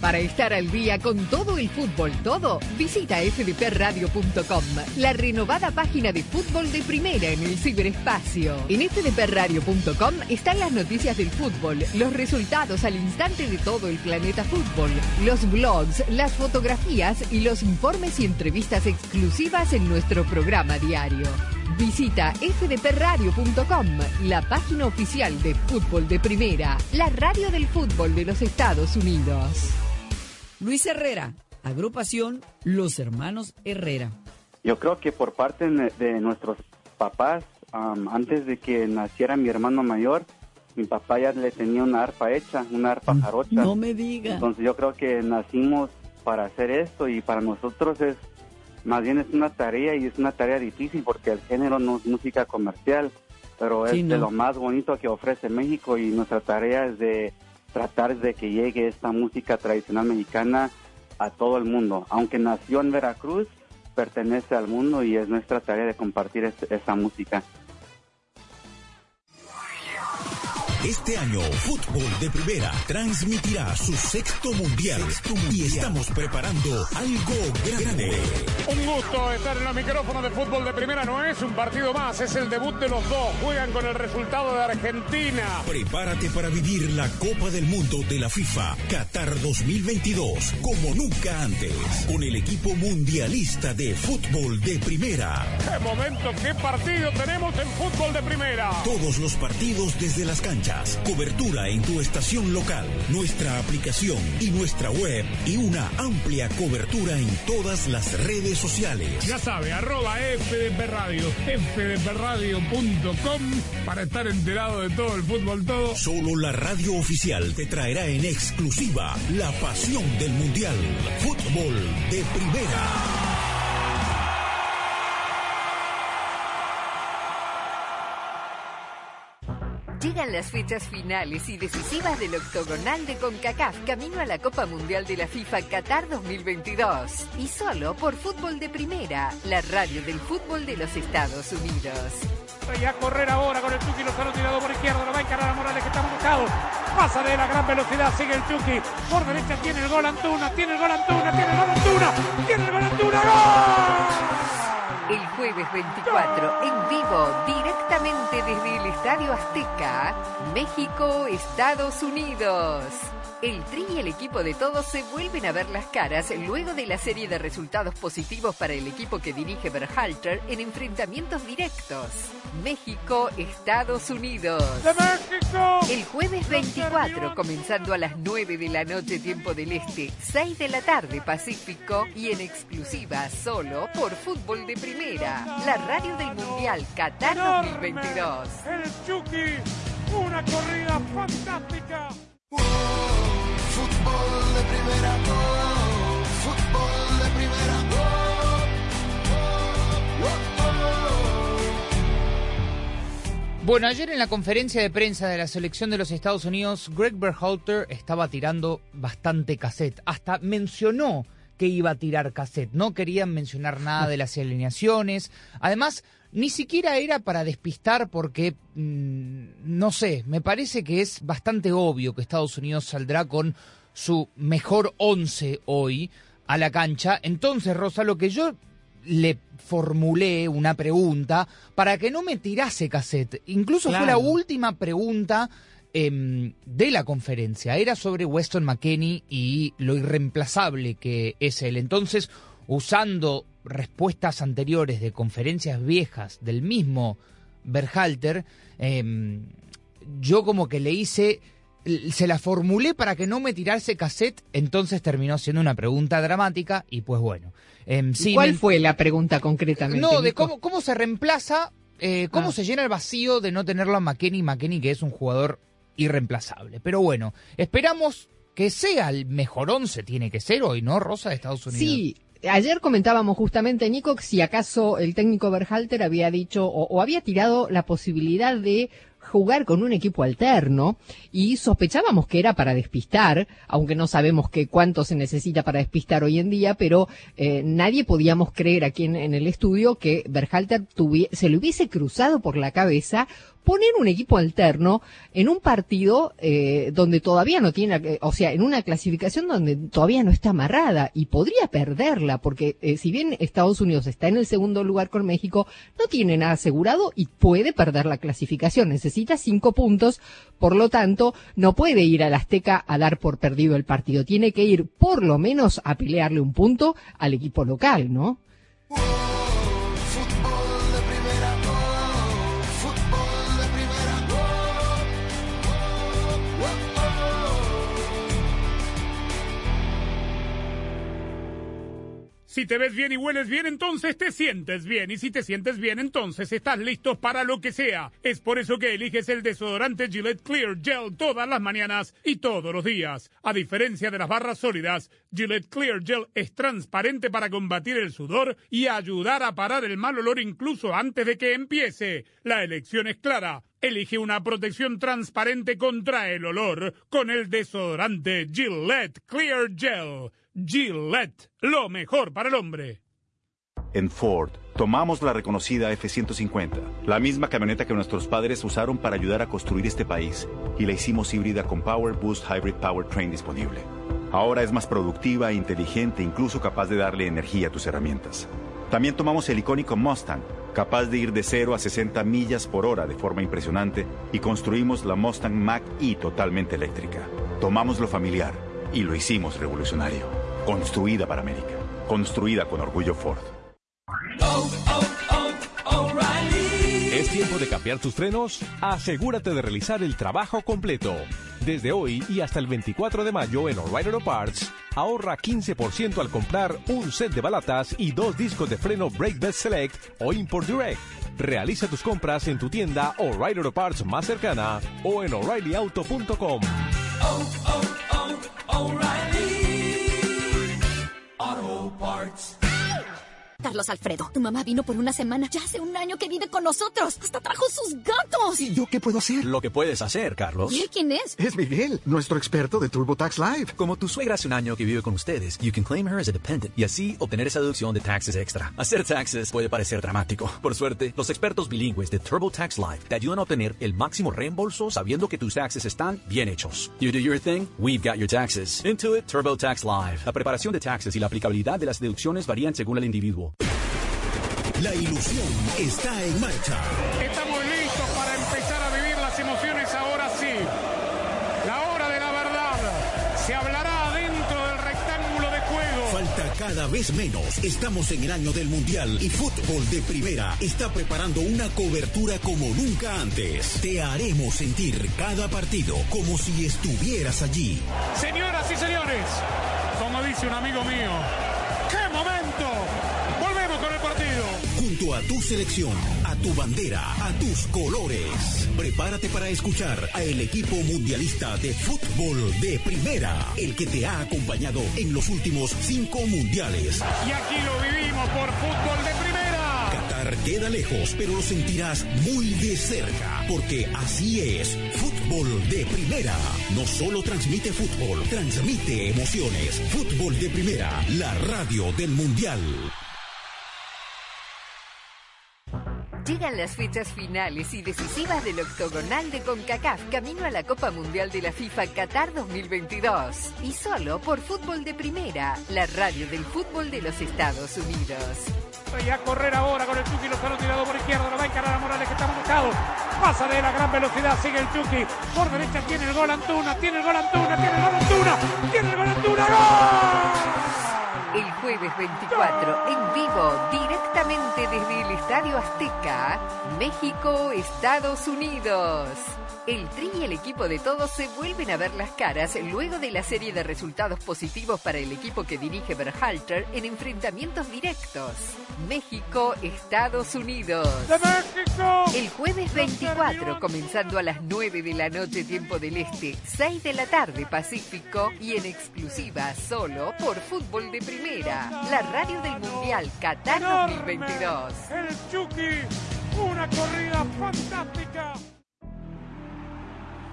[SPEAKER 4] Para estar al día con todo el fútbol todo, visita fdpradio.com, la renovada página de fútbol de primera en el ciberespacio. En fdpradio.com están las noticias del fútbol, los resultados al instante de todo el planeta fútbol, los blogs, las fotografías y los informes y entrevistas exclusivas en nuestro programa diario. Visita fdpradio.com, la página oficial de fútbol de primera, la radio del fútbol de los Estados Unidos.
[SPEAKER 19] Luis Herrera, agrupación Los Hermanos Herrera.
[SPEAKER 28] Yo creo que por parte de nuestros papás, am, antes de que naciera mi hermano mayor, mi papá ya le tenía una arpa hecha, una arpa jarocha.
[SPEAKER 19] No me diga.
[SPEAKER 28] Entonces yo creo que nacimos para hacer esto y para nosotros es, más bien es una tarea y es una tarea difícil porque el género no es música comercial, pero es
[SPEAKER 19] Sí,
[SPEAKER 28] de lo más bonito que ofrece México y nuestra tarea es de tratar de que llegue esta música tradicional mexicana a todo el mundo. Aunque nació en Veracruz, pertenece al mundo y es nuestra tarea de compartir es- esa música.
[SPEAKER 20] Este año, Fútbol de Primera transmitirá su sexto mundial, y estamos preparando algo grande.
[SPEAKER 10] Un gusto estar en los micrófonos de fútbol de primera. No es un partido más, es el debut de los dos. Juegan con el resultado de Argentina.
[SPEAKER 20] Prepárate para vivir la Copa del Mundo de la FIFA Qatar 2022 como nunca antes, con el equipo mundialista de fútbol de primera.
[SPEAKER 10] ¡Qué momento, qué partido tenemos en fútbol de primera!
[SPEAKER 20] Todos los partidos desde las canchas, cobertura en tu estación local, nuestra aplicación y nuestra web y una amplia cobertura en todas las redes sociales.
[SPEAKER 10] Ya sabe, arroba FDP Radio, fdpradio.com para estar enterado de todo el fútbol todo.
[SPEAKER 20] Solo la radio oficial te traerá en exclusiva la pasión del Mundial. Fútbol de primera.
[SPEAKER 4] Llegan las fechas finales y decisivas del octogonal de CONCACAF camino a la Copa Mundial de la FIFA Qatar 2022. Y solo por Fútbol de Primera, la radio del fútbol de los Estados Unidos.
[SPEAKER 10] Y a correr ahora con el Chucky Lozano tirado por izquierda, lo va a encarar a Morales que está buscado. Pasa de la gran velocidad, sigue el Chucky. Por derecha tiene el gol Antuna, tiene el gol Antuna, tiene el gol Antuna, tiene el gol Antuna, ¡gol!
[SPEAKER 4] El jueves 24, en vivo, directamente desde el Estadio Azteca, México, Estados Unidos. El Tri y el equipo de todos se vuelven a ver las caras luego de la serie de resultados positivos para el equipo que dirige Berhalter en enfrentamientos directos. México, Estados Unidos.
[SPEAKER 10] ¡De México!
[SPEAKER 4] El jueves 24, comenzando a las 9 de la noche, tiempo del Este, 6 de la tarde, Pacífico, y en exclusiva solo por Fútbol de Primera, la radio del Mundial Qatar 2022.
[SPEAKER 10] El Chucky, una corrida fantástica.
[SPEAKER 16] Fútbol de primera, fútbol de primera.
[SPEAKER 3] Bueno, ayer en la conferencia de prensa de la selección de los Estados Unidos, Greg Berhalter estaba tirando bastante cassette. Hasta mencionó que iba a tirar cassette. No querían mencionar nada de las alineaciones. Además, ni siquiera era para despistar porque, mm, no sé, me parece que es bastante obvio que Estados Unidos saldrá con su mejor once hoy a la cancha. Entonces, Rosa, lo que yo le formulé una pregunta para que no me tirase cassette. Incluso fue la última pregunta em, de la conferencia. Era sobre Weston McKenney y lo irreemplazable que es él. Entonces, usando respuestas anteriores de conferencias viejas del mismo Berhalter, em, yo como que le hice se la formulé para que no me tirase cassette, entonces terminó siendo una pregunta dramática y pues bueno. em, sí,
[SPEAKER 2] ¿Cuál
[SPEAKER 3] me-
[SPEAKER 2] fue la pregunta concretamente?
[SPEAKER 3] No, de cómo, cómo se reemplaza, eh, cómo
[SPEAKER 2] Ah.
[SPEAKER 3] se llena el vacío de no tenerlo a McKenny, McKenny que es un jugador irreemplazable. Pero bueno, esperamos que sea el mejor once, tiene que ser hoy, ¿no, Rosa, de Estados Unidos?
[SPEAKER 2] Sí, ayer comentábamos justamente, Nico, si acaso el técnico Berhalter había dicho o, había tirado la posibilidad de jugar con un equipo alterno y sospechábamos que era para despistar, aunque no sabemos que cuánto se necesita para despistar hoy en día, pero eh, nadie podíamos creer aquí en, el estudio que Berhalter se le hubiese cruzado por la cabeza poner un equipo alterno en un partido eh, donde todavía no tiene, eh, o sea, en una clasificación donde todavía no está amarrada y podría perderla, porque eh, si bien Estados Unidos está en el segundo lugar con México, no tiene nada asegurado y puede perder la clasificación. Necesita cinco puntos, por lo tanto, no puede ir al Azteca a dar por perdido el partido. Tiene que ir por lo menos a pelearle un punto al equipo local, ¿no?
[SPEAKER 10] Si te ves bien y hueles bien, entonces te sientes bien. Y si te sientes bien, entonces estás listo para lo que sea. Es por eso que eliges el desodorante Gillette Clear Gel todas las mañanas y todos los días. A diferencia de las barras sólidas, Gillette Clear Gel es transparente para combatir el sudor y ayudar a parar el mal olor incluso antes de que empiece. La elección es clara. Elige una protección transparente contra el olor con el desodorante Gillette Clear Gel. Gillette, lo mejor para el hombre.
[SPEAKER 5] En Ford, tomamos la reconocida F-150, la misma camioneta que nuestros padres usaron para ayudar a construir este país, y la hicimos híbrida con Power Boost Hybrid Powertrain disponible. Ahora es más productiva e inteligente, incluso capaz de darle energía a tus herramientas. También tomamos el icónico Mustang, capaz de ir de 0 a 60 millas por hora de forma impresionante, y construimos la Mustang Mach-E totalmente eléctrica. Tomamos lo familiar y lo hicimos revolucionario. Construida para América. Construida con orgullo Ford.
[SPEAKER 29] ¿Es tiempo de cambiar tus frenos? Asegúrate de realizar el trabajo completo. Desde hoy y hasta el 24 de mayo en O'Reilly Auto Parts, ahorra 15% al comprar un set de balatas y dos discos de freno Brake Best Select o Import Direct. Realiza tus compras en tu tienda O'Reilly Auto Parts más cercana o en o'ReillyAuto.com.
[SPEAKER 12] Auto Parts.
[SPEAKER 23] Carlos Alfredo, tu mamá vino por una semana. Ya hace un año que vive con nosotros. Hasta trajo sus gatos.
[SPEAKER 30] ¿Y yo qué puedo hacer? Lo que puedes hacer, Carlos.
[SPEAKER 23] ¿Y él quién es?
[SPEAKER 30] Es Miguel, nuestro experto de TurboTax Live. Como tu suegra hace un año que vive con ustedes, you can claim her as a dependent y así obtener esa deducción de taxes extra. Hacer taxes puede parecer dramático. Por suerte, los expertos bilingües de TurboTax Live te ayudan a obtener el máximo reembolso sabiendo que tus taxes están bien hechos. You do your thing, we've got your taxes. Intuit TurboTax Live. La preparación de taxes y la aplicabilidad de las deducciones varían según el individuo.
[SPEAKER 20] La ilusión está en marcha.
[SPEAKER 10] Estamos listos para empezar a vivir las emociones ahora sí. La hora de la verdad se hablará dentro del rectángulo de juego.
[SPEAKER 20] Falta cada vez menos. Estamos en el año del Mundial y Fútbol de Primera está preparando una cobertura como nunca antes. Te haremos sentir cada partido como si estuvieras allí.
[SPEAKER 10] Señoras y señores, como dice un amigo mío, ¡qué momento!
[SPEAKER 20] Junto a tu selección, a tu bandera, a tus colores. Prepárate para escuchar a el equipo mundialista de fútbol de primera, el que te ha acompañado en los últimos cinco mundiales.
[SPEAKER 10] Y aquí lo vivimos por fútbol de primera.
[SPEAKER 20] Qatar queda lejos, pero lo sentirás muy de cerca, porque así es, fútbol de primera. No solo transmite fútbol, transmite emociones. Fútbol de primera, la radio del mundial.
[SPEAKER 31] Llegan las fechas finales y decisivas del octogonal de CONCACAF camino a la Copa Mundial de la FIFA Qatar 2022. Y solo por Fútbol de Primera, la radio del fútbol de los Estados Unidos.
[SPEAKER 10] Y a correr ahora con el Chucky Lozano tirado por izquierda. Lo va a encarar a Morales que está buscado. Pasa de la gran velocidad. Sigue el Chucky. Por derecha tiene el gol Antuna. Tiene el gol Antuna. Tiene el gol Antuna. Tiene el gol Antuna. ¡Gol!
[SPEAKER 4] Jueves 24, en vivo, directamente desde el Estadio Azteca, México, Estados Unidos. El Tri y el equipo de todos se vuelven a ver las caras luego de la serie de resultados positivos para el equipo que dirige Berhalter en enfrentamientos directos. México, Estados Unidos. El jueves 24, comenzando a las 9 de la noche tiempo del Este, 6 de la tarde Pacífico y en exclusiva solo por Fútbol de Primera, la radio del Mundial Qatar 2022.
[SPEAKER 10] El Chucky, una corrida fantástica.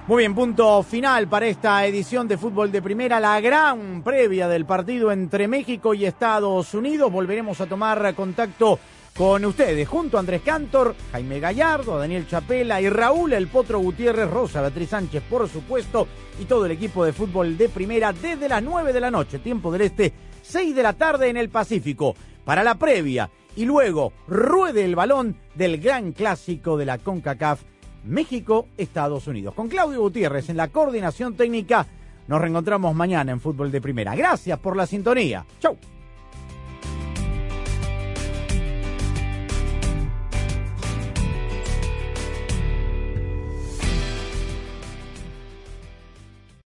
[SPEAKER 1] Muy bien, punto final para esta edición de Fútbol de Primera, la gran previa del partido entre México y Estados Unidos. Volveremos a tomar contacto con ustedes, junto a Andrés Cantor, Jaime Gallardo, Daniel Chapela y Raúl El Potro Gutiérrez, Rosa Beatriz Sánchez, por supuesto, y todo el equipo de Fútbol de Primera desde las 9 de la noche, tiempo del Este, 6 de la tarde en el Pacífico, para la previa. Y luego ruede el balón del gran clásico de la CONCACAF México, Estados Unidos. Con Claudio Gutiérrez en la coordinación técnica, nos reencontramos mañana en Fútbol de Primera. Gracias por la sintonía. Chau.